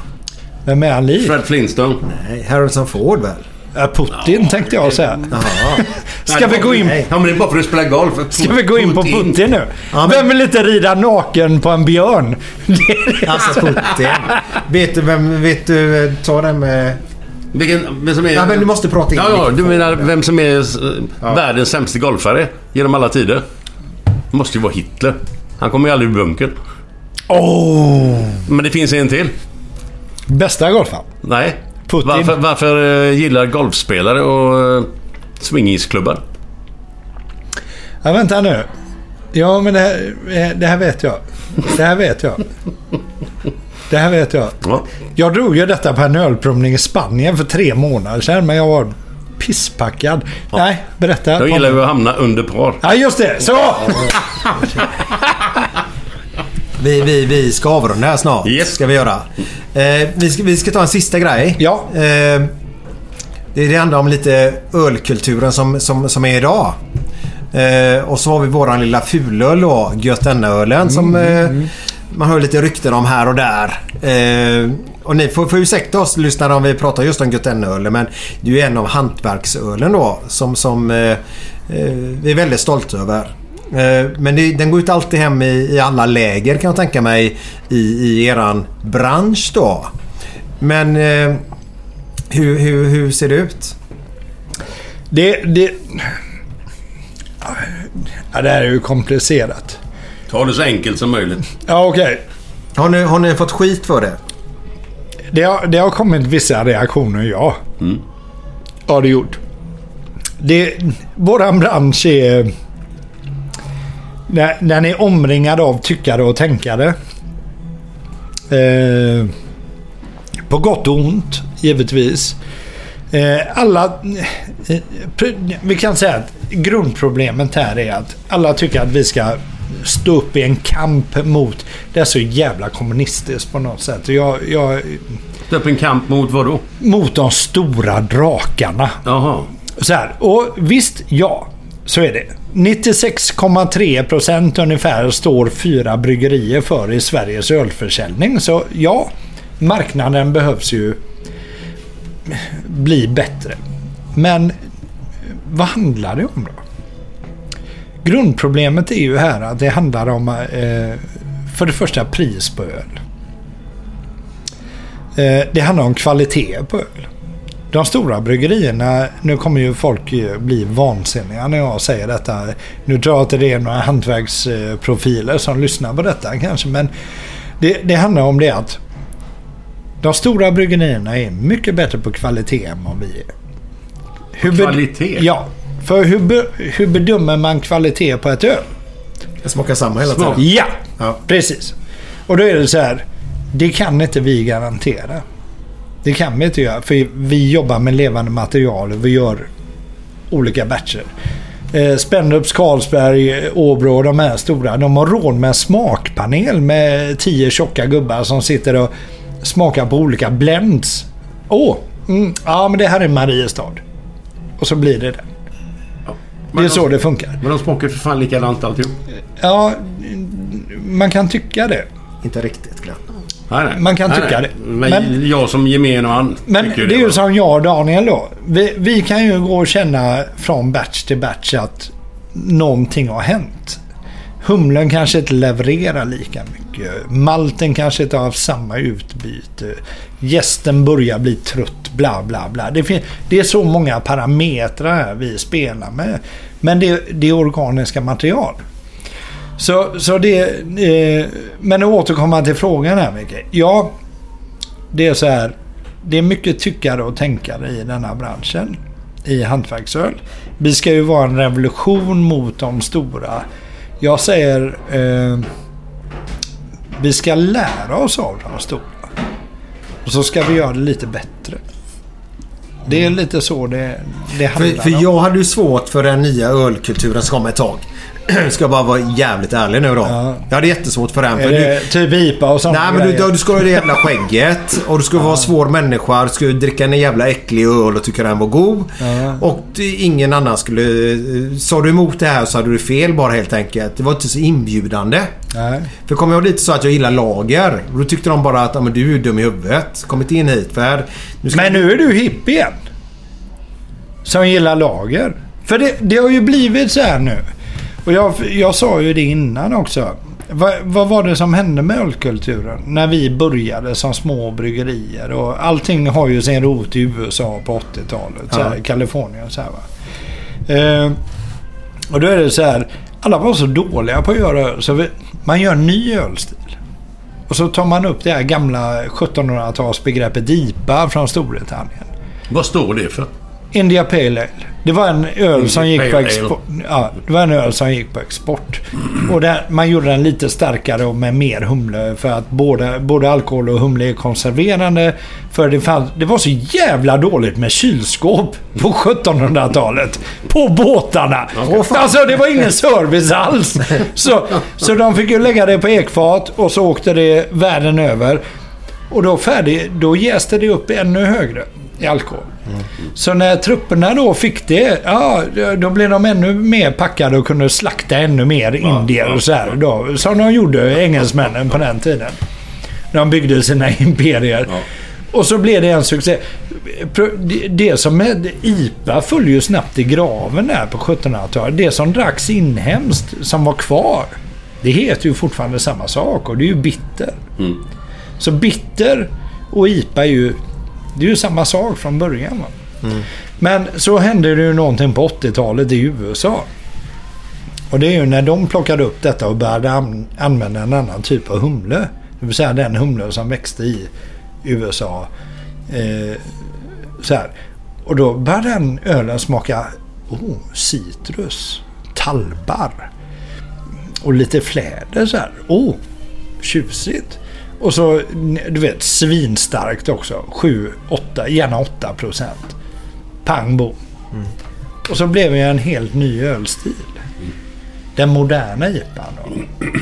Vem är han lik? Fred Flintstone. Nej, Harrison Ford väl? Ja, Putin tänkte jag säga. Jaha. Ska vi gå in... Ja men det är bara för att spela golf. Ska vi gå in på Putin nu? Ja, men- Vem vill inte rida naken på en björn? Alltså Putin. vet du vem... Vet du... eh, Ta den med... Vilken, vem som är... Ja, men du måste prata in Ja, ja, du menar vem som är Ja. uh, världens sämsta golfare genom alla tider? Det måste ju vara Hitler. Han kommer ju aldrig ur bunkern. Oh. Men det finns en till. Bästa golfaren? Nej. Putin. Varför, varför eh, gillar golfspelare och uh, swingisklubbar? Ja, vänta nu. Ja, men det här, eh, det här vet jag. Det här vet jag. Det här vet jag. Ja. Jag drog ju detta på en ölprovning i Spanien för tre månader sedan, men jag var pisspackad. Nej, berätta. Jag gillar ju att hamna under par. Ja, just det. Så! Vi, vi, vi ska avrunda här snart. Yes. Ska vi göra. Eh, vi, ska, vi ska ta en sista grej. Ja. Eh, det, det handlar om lite ölkulturen som, som, som är idag. Eh, och så har vi våran lilla fulöl då, Götenölen som eh, man hör lite rykten om här och där. Eh, och ni får, får ursäkta oss lyssnare om vi pratar just om Götenölen men det är ju en av hantverksölen då som, som eh, vi är väldigt stolta över. Eh, Men det, den går ju inte alltid hem i, i alla läger kan jag tänka mig i, i eran bransch då. Men eh, hur, hur, hur ser det ut? Det, det... Ja, det här är ju komplicerat. Ta det så enkelt som möjligt. Ja, okej. Har ni, har ni fått skit för det? Det har, det har kommit vissa reaktioner, ja. Mm. Ja, det gjort. Det, våran bransch är... När, ni är omringad av tyckare och tänkare. Eh, på gott och ont, givetvis. Eh, alla... Eh, vi kan säga att grundproblemet här är att alla tycker att vi ska stå upp i en kamp mot... Det är så jävla kommunistiskt på något sätt. Jag, jag, Ta upp en kamp mot vad då? mot de stora drakarna. Jaha. Så här, och visst, ja. Så är det. 96,3 procent ungefär står fyra bryggerier för i Sveriges ölförsäljning. Så ja, marknaden behövs ju bli bättre. Men vad handlar det om då? Grundproblemet är ju här att det handlar om eh, för det första pris på öl. Eh, det handlar om kvalitet på öl. De stora bryggerierna, nu kommer ju folk bli vansinniga när jag säger detta. Nu tror jag att det är några hantverksprofiler som lyssnar på detta kanske, men det, det handlar om det att de stora bryggerierna är mycket bättre på kvalitet än vad vi är. Hur Kvalitet? Ja. För hur, be, hur bedömer man kvalitet på ett öl? Det smakar samma hela tiden. Ja, Ja. precis. Och då är det så här. Det kan inte vi garantera. Det kan vi inte göra. För vi jobbar med levande material och vi gör olika batcher. Eh, Spendrups, Carlsberg, Åbro och de här stora. De har råd med en smakpanel med tio tjocka gubbar som sitter och smakar på olika blends. Åh, mm, ja men det här är Mariestad. Och så blir det det. Det är så det funkar. Men de smakar för fan likadant alltihop. Ja, man kan tycka det. Inte riktigt Glenn. Nej, nej. Man kan nej, tycka det. Men, Men- jag som gemene man Men tycker det är ju som jag och Daniel då. Vi, vi kan ju gå och känna från batch till batch att någonting har hänt. Humlen kanske inte levererar lika mycket. Malten kanske inte har haft samma utbyte. Gästen börjar bli trött, bla bla bla. Det, fin- det är så många parametrar vi spelar med. Men det, det är organiska material. Så, så det... Eh, men att återkomma till frågan här Micke. Ja, det är så här. Det är mycket tyckare och tänkare i denna branschen. I hantverksöl. Vi ska ju vara en revolution mot de stora. Jag säger... Eh, vi ska lära oss av de stora. Och så ska vi göra det lite bättre. Det är lite så det, det handlar För, för om. jag hade ju svårt för den nya ölkulturen som kom ett tag. Ska bara vara jävligt ärlig nu då. Jag hade jättesvårt för den. För det typ IPA och sånt? Nej men du, du ska ha det jävla skägget och du ska vara svår människa. Du ska dricka en jävla äcklig öl och tycka den var god. Ja. Och ingen annan skulle... Sa du emot det här så hade du fel bara helt enkelt. Det var inte så inbjudande. Nej. För kom jag dit så att jag gillar lager. Och då tyckte de bara att "Ja, men du är dum i huvudet. Kom inte in hit för. Nu ska Men nu är du hipp igen. Som gillar lager. För det, det har ju blivit så här nu. Och jag, jag sa ju det innan också. Vad, vad var det som hände med ölkulturen? När vi började som små bryggerier. Och allting har ju sin rot i USA på 80-talet. Så här, Ja. Kalifornien så här va. Eh, och då är det så här. Alla var så dåliga på att göra öl. Så vi, man gör en ny ölstil. Och så tar man upp det här gamla 1700-talsbegreppet IPA från Storbritannien. Vad står det för? India Pale Ale. Det var en öl som gick på export. Ja, det var en öl som gick på export. Och där, man gjorde den lite starkare och med mer humle för att både, både alkohol och humle är konserverande. För det, fanns, det var så jävla dåligt med kylskåp på 1700-talet. På båtarna. Alltså det var ingen service alls. Så, så de fick ju lägga det på ekfat och så åkte det världen över. Och då färdig, då jäste det upp ännu högre i alkohol. Så när trupperna då fick det, ja, då blev de ännu mer packade och kunde slakta ännu mer indier och så här. Då, som de gjorde, engelsmännen på den tiden. De byggde sina imperier. Och så blev det en succé. Det- som med IPA föll ju snabbt i graven där på 1700-talet. Det som dracks inhemskt, som var kvar, det heter ju fortfarande samma sak och det är ju bitter. Så bitter och IPA är ju, det är ju samma sak från början. Va? Men så hände det ju någonting på 80-talet i USA. Och det är ju när de plockade upp detta och började an- använda en annan typ av humle. Det vill säga den humle som växte i USA. Eh, så här. Och då började den ölen smaka oh, citrus, tallbarr och lite fläder så här. Oh, tjusigt. Och så, du vet, svinstarkt också. 7, 8, gärna 8 procent. Pang bom. Och så blev det en helt ny ölstil. Den moderna IPAn då.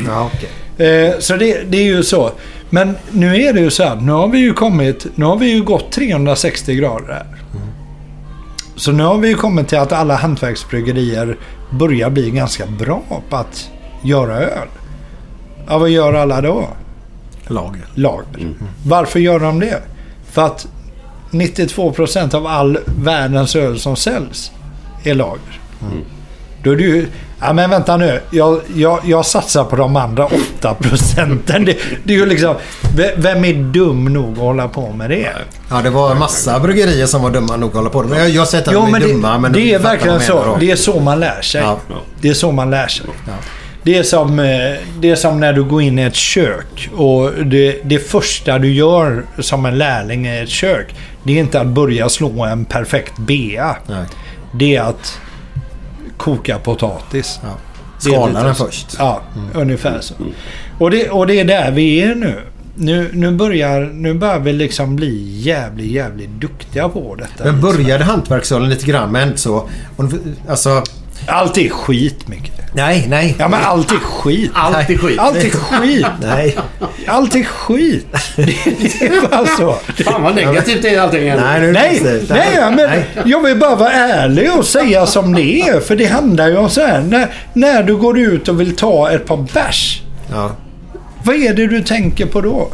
Ja, okej. Eh, så det, det är ju så. Men nu är det ju så här. Nu har vi ju kommit... Nu har vi ju gått 360 grader här. Så nu har vi ju kommit till att alla hantverksbryggerier börjar bli ganska bra på att göra öl. Ja, vad gör alla då? Lager. Lager. Varför gör de det? För att 92% av all världens öl som säljs är lager. Då är det ju... Ja men vänta nu. Jag, jag, jag satsar på de andra 8 procenten. Det, det är ju liksom... ve- Vem är dum nog att hålla på med det? Ja, det var en massa bryggerier som var dumma nog att hålla på det. Men jag, jag har sett att Jo, de är det, dumma. Men det de är verkligen så. Det är så man lär sig. Ja. Det är så man lär sig. Det är, som, eh, det är som när du går in i ett kök och det, det första du gör som en lärling i ett kök, det är inte att börja slå en perfekt bea. Nej. Det är att koka potatis. Är Skala den först. Ja, ungefär så. Och det, och det är där vi är nu. Nu, nu, börjar, nu börjar vi liksom bli jävligt, jävligt duktiga på detta. Men började hantverksölen lite grann inte så... Alltså... Allt är skit Micke. Nej, nej. Ja men allt är skit. Allt är skit. Allt är skit. Nej. Allt är skit. Det, är bara så. Fan vad negativt det är allting. Nej, nu Nej, nej, ja, men Nej. jag vill bara vara ärlig och säga som det är. För det handlar ju om så här. När, när du går ut och vill ta ett par bärs. Ja. Vad är det du tänker på då?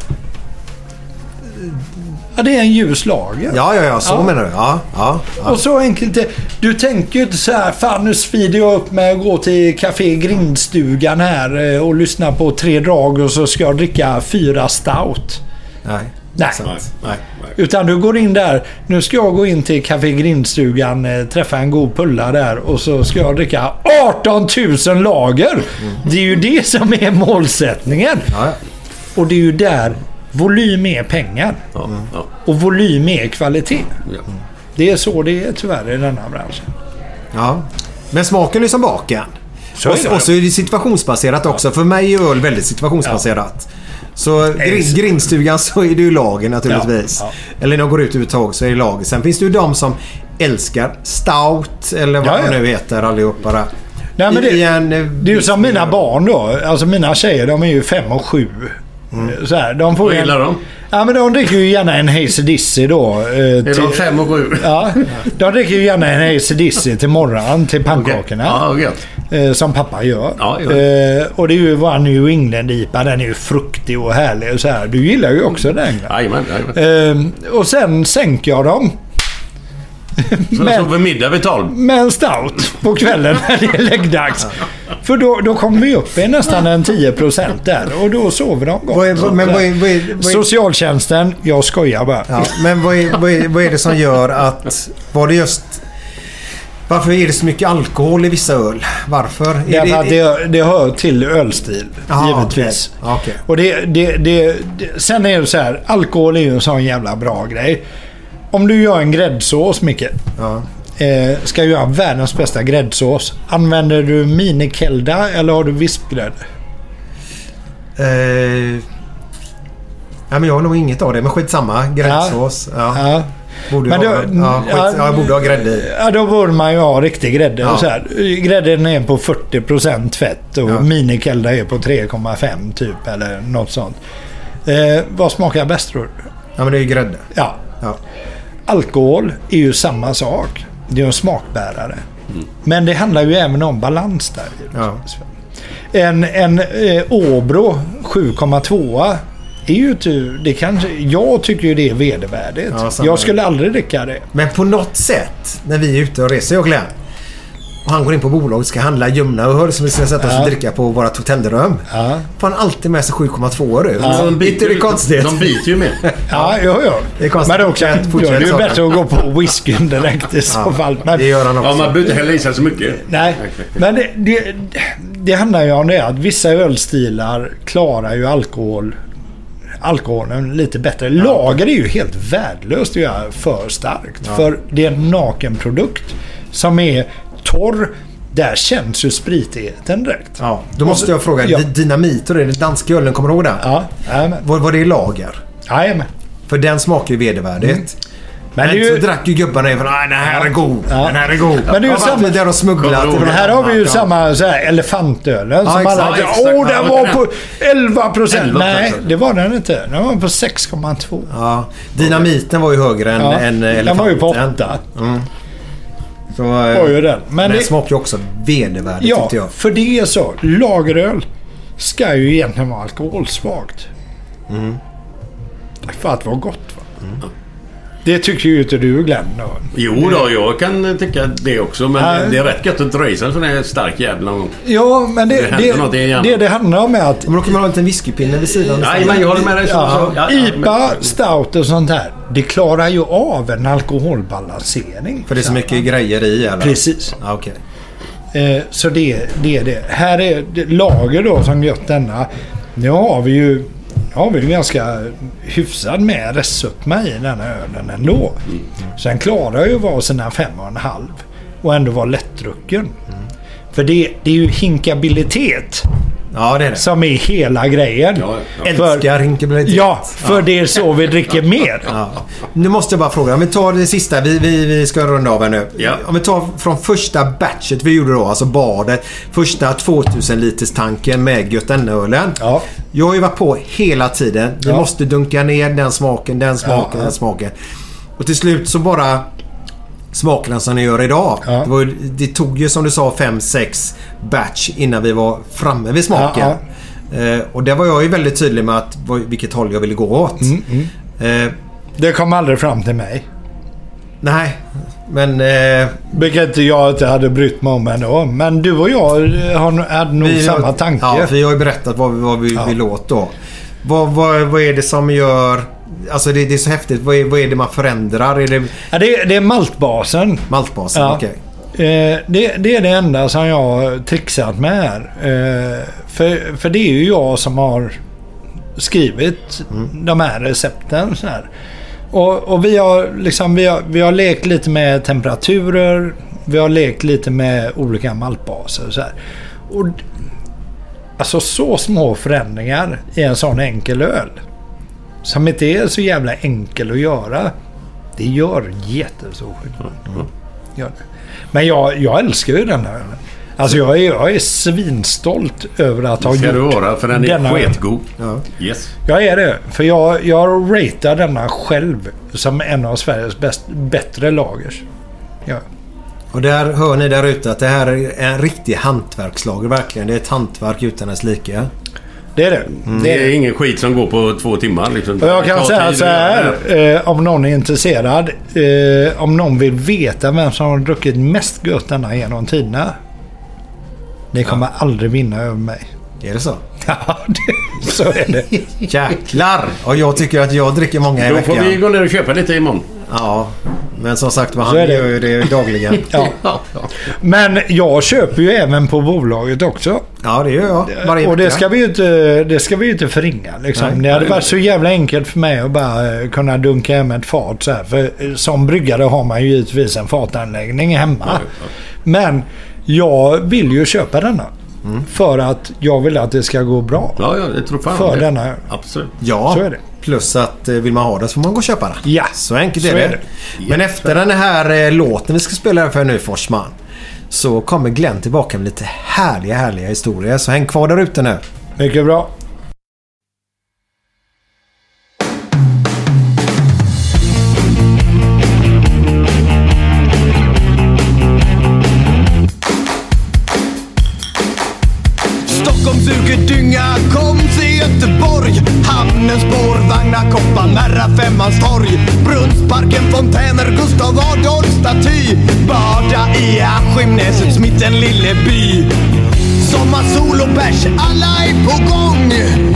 Ja, det är en ljus lager. Ja, ja, ja. Så Ja. menar du. Ja, ja. ja. Och så enkelt Du tänker ju inte så här, fan nu svider jag upp med att gå till Café Grindstugan här eh, och lyssna på tre drag och så ska jag dricka fyra stout. Nej. Nej. Sant. Nej. Utan du går in där. Nu ska jag gå in till Café Grindstugan, eh, träffa en god pulla där och så ska jag dricka 18 000 lager. Det är ju det som är målsättningen. Ja. Och det är ju där volym är pengar. Ja, ja. Och volym är kvalitet. Ja. Det är så det är tyvärr i denna branschen. ja. Men smaken är som baken. Så är och, det. och så är det situationsbaserat också. För mig är öl väldigt situationsbaserat. Så grindstugan så är det ju lager naturligtvis. Ja, Eller när jag går ut överhuvudtaget så är det lager. Sen finns det ju de som älskar stout eller vad Ja, ja. de nu heter allihopa där. Nej, men det, en, eh, det är ju som mina barn då. Alltså mina tjejer de är ju fem och sju. Mm. Så här, de får Vad en- gillar de? Ja men de dricker ju gärna en Hazy Dizzy då. Eh, Är de till, fem och sju? ja, de dricker ju gärna en Hazy Dizzy till morgonen till pannkakorna. Ja, gött. Eh, som pappa gör. Ja, gör eh, och det är ju vår New England-IPA. Den är ju fruktig och härlig och så här. Du gillar ju också den. Jajamän, jajamän. Eh, och sen sänker jag dem. Men- så vid middag vid tolv. med en stout på kvällen när det är läggdags. För då, då kommer vi upp i nästan en 10% där och då sover de gott. Vad är, vad, men vad är, vad är, vad är, Socialtjänsten, jag skojar bara. ja, men vad är, vad, är, vad är det som gör att... Var det just... Varför är det så mycket alkohol i vissa öl? Varför? Är Därför att det, det hör till ölstil, Jaha, givetvis. okej. Okej. Och det, det, det, det, sen är det så här, alkohol är ju en sån jävla bra grej. Om du gör en gräddsås, Micke. Ja. eh, ska göra världens bästa gräddsås. Använder du minikelda eller har du vispgrädde? Eh, ja, men jag har nog inget av det, men skitsamma. Gräddsås. Ja. Ja. Borde Men då- ha, ja, skit, ja, ja, jag borde ha grädde i. Ja, då borde man ju ha riktig grädde. Ja. Så här. Grädden är på 40% fett och Ja. minikelda är på 3,5 typ eller något sånt. Eh, vad smakar bäst tror du? Ja, men det är ju grädde. Ja. Ja. Alkohol är ju samma sak. Det är en smakbärare. Mm. Men det handlar ju även om balans där. Ja. En, en eh, Åbro 7,2 är ju inte... Det kanske, jag tycker ju det är vedervärdigt. Ja, jag skulle aldrig dricka det. Men på något sätt när vi är ute och reser, jag och Glenn. Och han går in på bolaget och ska handla ljumna öl som vi ska sätta oss Ja. och dricka på vårt hotellrum. Ja. Får han alltid med sig 7,2 du. Ja, de Inte det konstigt? De biter ju med. Ja, jo, jo. Det är konstigt. Men det är också, Fortsätt, då är det ju bättre att gå på whiskyn direkt i så Ja, fall. Men, det gör han också. Ja, man behöver inte hälla i sig så mycket. Nej, men det, det, det handlar ju om det att vissa ölstilar klarar ju alkohol alkoholen lite bättre. Lager är ju helt värdelöst att göra för starkt. Ja. För det är en nakenprodukt som är torr. Där känns ju spritigheten direkt. Ja, då måste jag fråga. Ja. Dynamit och det, den danska ölen, kommer du ihåg den? Ja, jajamän. Var, var det lager? Jajamän. För den smakar ju vedervärdigt. Mm. Men Men, det är ju- så drack ju gubbarna ifrån nej den här är god. Ja. Den här är god. Men det är ju samma- där och smugglat. Men här har vi ju Ja. samma så här, elefantölen Ja, som exakt. alla... Ja. Åh, den Ja, var den- på 11 procent. 11%. Nej, det var den inte. Den var på 6,2. Ja, dynamiten var ju högre än, Ja, än den elefanten. var ju på 8. Mm. Så, eh, Var ju den. Men den det- smakar ju också vedervärdigt Ja, tyckte jag. för det är så. Lageröl ska ju egentligen vara alkoholsvagt. Mm. För att vara gott. Va? Det tycker ju inte du Glenn. Då. Jo då, jag kan tycka det också. Men Ja. det är rätt gött att dra i sig en sån här stark någon gång. Ja, men det, Det det, händer något hjärnan. det, det handlar om är att... Men då kan man ha en liten whiskypinne vid sidan. Nej, men jag håller med dig. Så, Ja, så, ja, IPA, stout och sånt här. Det klarar ju av en alkoholbalansering. För det är så mycket grejer i eller? Precis. Ja, okej. Eh, så det, det är det. Här är det lager då som gött denna. Nu har vi ju har vi ju ganska hyfsad med restsötma i denna ölen ändå. Sen klarar ju att vara sina fem och en halv och ändå vara lättdrucken. För det, det är ju hinkabilitet Ja, det är det. som är hela grejen. Ja, ja. För- Älskar hinkabilitet. Ja, för det är så vi dricker mer. Ja. Nu måste jag bara fråga. Om vi tar det sista. Vi, vi, vi ska runda av här nu. Ja. Om vi tar från första batchet vi gjorde då, alltså badet. Första 2000 liters tanken med Götene-ölen. Ja. Jag har ju varit på hela tiden. Vi Ja. måste dunka ner den smaken, den smaken, Ja, ja. den smaken. Och till slut så bara smakar den som den gör idag. Ja. Det, var, det tog ju som du sa 5-6 batch innan vi var framme vid smaken. Eh, och där var jag ju väldigt tydlig med att, vilket håll jag ville gå åt. Mm, Eh, Det kom aldrig fram till mig. nej, men... Eh, Vilket jag inte hade brytt mig om ändå. Men du och jag eh, har, hade nog vi samma tanke. Ja, för jag har ju berättat vad, vi- vad vi Ja. vill åt då. Vad, vad, vad är det som gör... Alltså det, det är så häftigt. Vad är, vad är det man förändrar? Är det Ja, det, är- det är maltbasen. maltbasen? Ja. Okej. Eh, det, det är det enda som jag har trixat med här. Eh, för, för det är ju jag som har skrivit de här recepten. Så här. Och, och vi, har liksom, vi, har, vi har lekt lite med temperaturer. Vi har lekt lite med olika maltbaser. Så här. Och, alltså så små förändringar i en sån enkel öl. Som inte är så jävla enkel att göra. Det gör jättestor skillnad. Gör det. Men jag, jag älskar ju den här. Alltså jag är, jag är svinstolt över att ha Det ska du gjort vara för den är denna sketgod. Ja. Yes. Jag är det. För jag, jag ratear denna själv som en av Sveriges bäst, bättre lagers. Ja. Och där hör ni där ute att det här är en riktig hantverkslager verkligen. Det är ett hantverk utan dess like. Det är det. Det det, är är det. ingen skit som går på två timmar. Liksom. Jag Det kan säga så här. det. Eh, om någon är intresserad. Eh, om någon vill veta vem som har druckit mest gött denna genom tiderna. Ni kommer aldrig vinna över mig. Är det så? Ja, det, så är det. Jäklar! Och jag tycker att jag dricker många i Då veckan. får vi gå ner och köpa lite imorgon. Ja. Men som sagt han gör ju det dagligen. Ja. Men jag köper ju även på bolaget också. Ja, det gör jag. Varje Och det ska vi ju inte, det ska vi inte förringa. Liksom. Nej. det hade Nej. varit så jävla enkelt för mig att bara eh, kunna dunka hem ett fat så här. För eh, som bryggare har man ju givetvis en fatanläggning hemma. Men jag vill ju köpa denna. Mm. För att jag vill att det ska gå bra. Ja, ja, jag tror fan För det. denna. Absolut. Ja, Så är det. Plus att eh, vill man ha den så får man gå och köpa den. Ja, Så enkelt så är, det. är det. Men efter den här eh, låten vi ska spela för nu Forsman. Så kommer Glenn tillbaka med lite härliga, härliga historier. Så häng kvar där ute nu. Mycket bra. Spårvagnar, koppar, Märra, Femmans torg. Brunnsparken, fontäner, Gustav Adolfs staty. Bada i Askimnäsets mitten lille by Sommarsol och bärs, alla är på gång.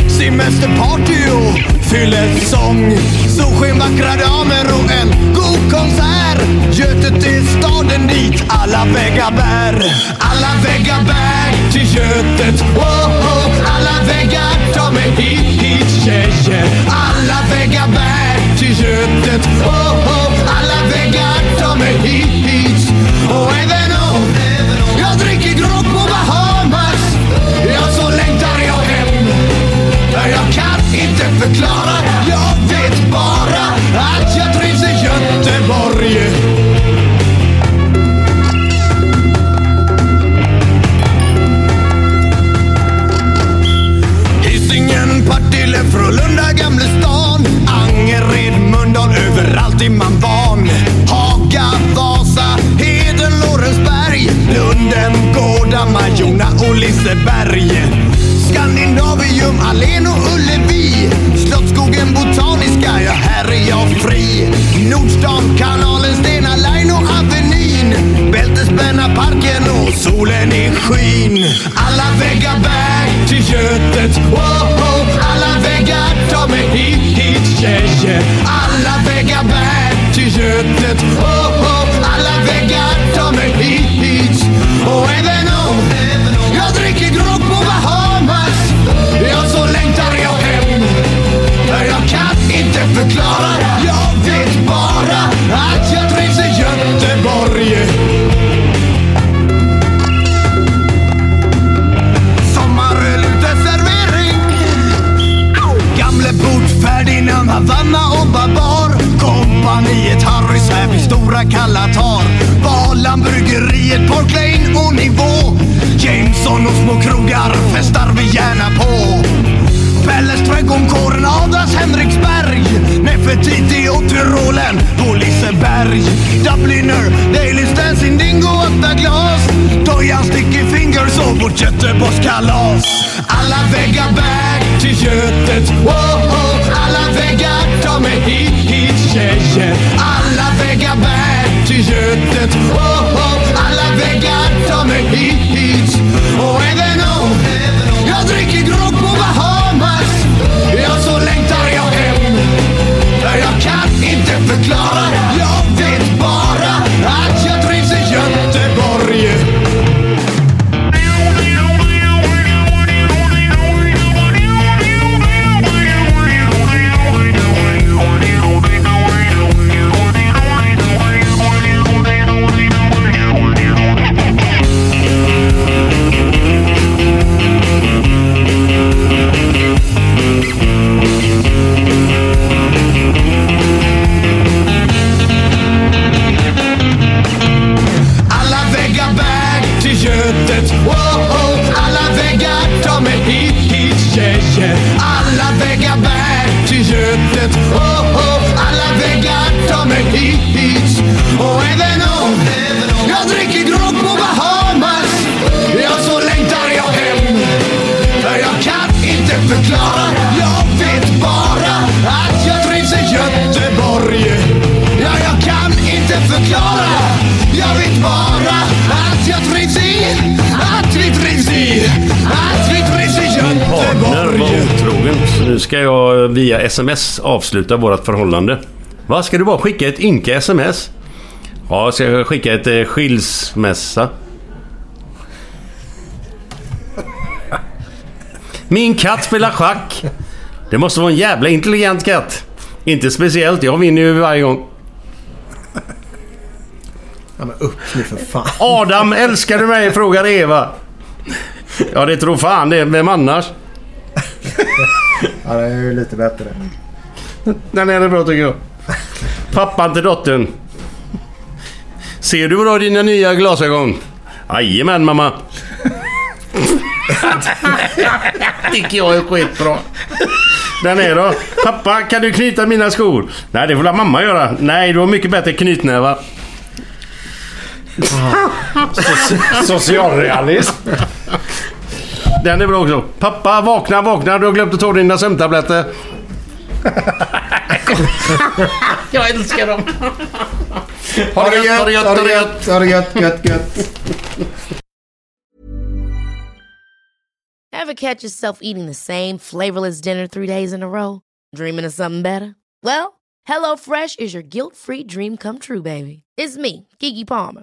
Semesterparty och fyllesång Solsken, vackra damer och en god konsert. Götet är staden dit alla väggar bär. Alla väggar bär till Götet. Oh, oh. Alla väggar tar mig hit, hit tjejer Alla väggar bär till Götet. Oh, oh. Alla väggar tar mig hit, hit. Och även om jag dricker grogg på Bahamas Jag kan inte förklara Jag vet bara att jag trivs i Göteborg. Hisingen, Partille, Frölunda, Gamlestan Angered, Mölndal, överallt är man van. Haga, Vasa, Heden, Lorensberg. Lunden, Gårda, Majorna och Liseberg. Skandinavium, Alen och Ullevi. Slottsskogen, Botaniska, ja här är jag fri. Nordstan, kanalen, Stena Line och Avenyn. Bältesbränna parken och solen i skyn. Alla väggar bär till Götet. Oh, oh. Alla väggar tar mig hit, hit tjejer Alla väggar bär till Götet. Oh, oh. Alla väggar tar mig hit, hit. Och även om jag dricker grogg på Bahamas Ja, så längtar jag hem. Jag kan inte förklara. Jag vet bara att jag trivs i Göteborg. Sommaröl, uteservering Gamlebort, Ferdinand, Havanna och Babar. Kompaniet Harrys här vid Stora Kalla tar. Valan, Bryggeriet, Park Lane och Nivå. Jameson och små krogar festar vi gärna på. Pelles Trädgårdskåren, Adas Henriksberg. Nefertiti och Tyrolen på Liseberg. Dubliner, Daily Dancing, Dingo, åtta glas. Dojan, Sticky Fingers och vårt Göteborgskalas. Alla väggar bär till Götet. Oh, oh. Alla väggar tar mig hit, hit tjejer Alla väggar bär till Götet. Oh, oh. Väggar tar mig hit, hit Och även om jag dricker grogg på Bahamas Ja, så längtar jag hem. Jag kan inte förklara Jag vet bara via sms avsluta vårt förhållande. Va, ska du bara skicka ett ynka sms? Ja, ska jag skicka ett eh, skilsmässa? Min katt spelar schack. Det måste vara en jävla intelligent katt. Inte speciellt, jag vinner ju varje gång. Ja, men upp nu för fan. Adam, älskar du mig? frågar Eva. Ja, det tror fan det. Vem annars? Ja, det är ju lite bättre. Den är bra tycker jag. Pappan till dottern. Ser du bra dina nya glasögon? Jajamän mamma. tycker jag är skitbra. Den är då. Pappa, kan du knyta mina skor? Nej, det får la mamma göra. Nej, du har mycket bättre knytnävar. Socialrealism. Den är bra också. Pappa, vakna, vakna. Du har glömt att ta dina sömntabletter. Jag älskar dem. Ha det gött, ha det gött, ha det gött, ha det gött, gött, gött. Ever catch yourself eating the same flavorless dinner three days in a row? Dreaming of something better? Well, HelloFresh is your guilt-free dream come true, baby. It's me, Kiki Palmer.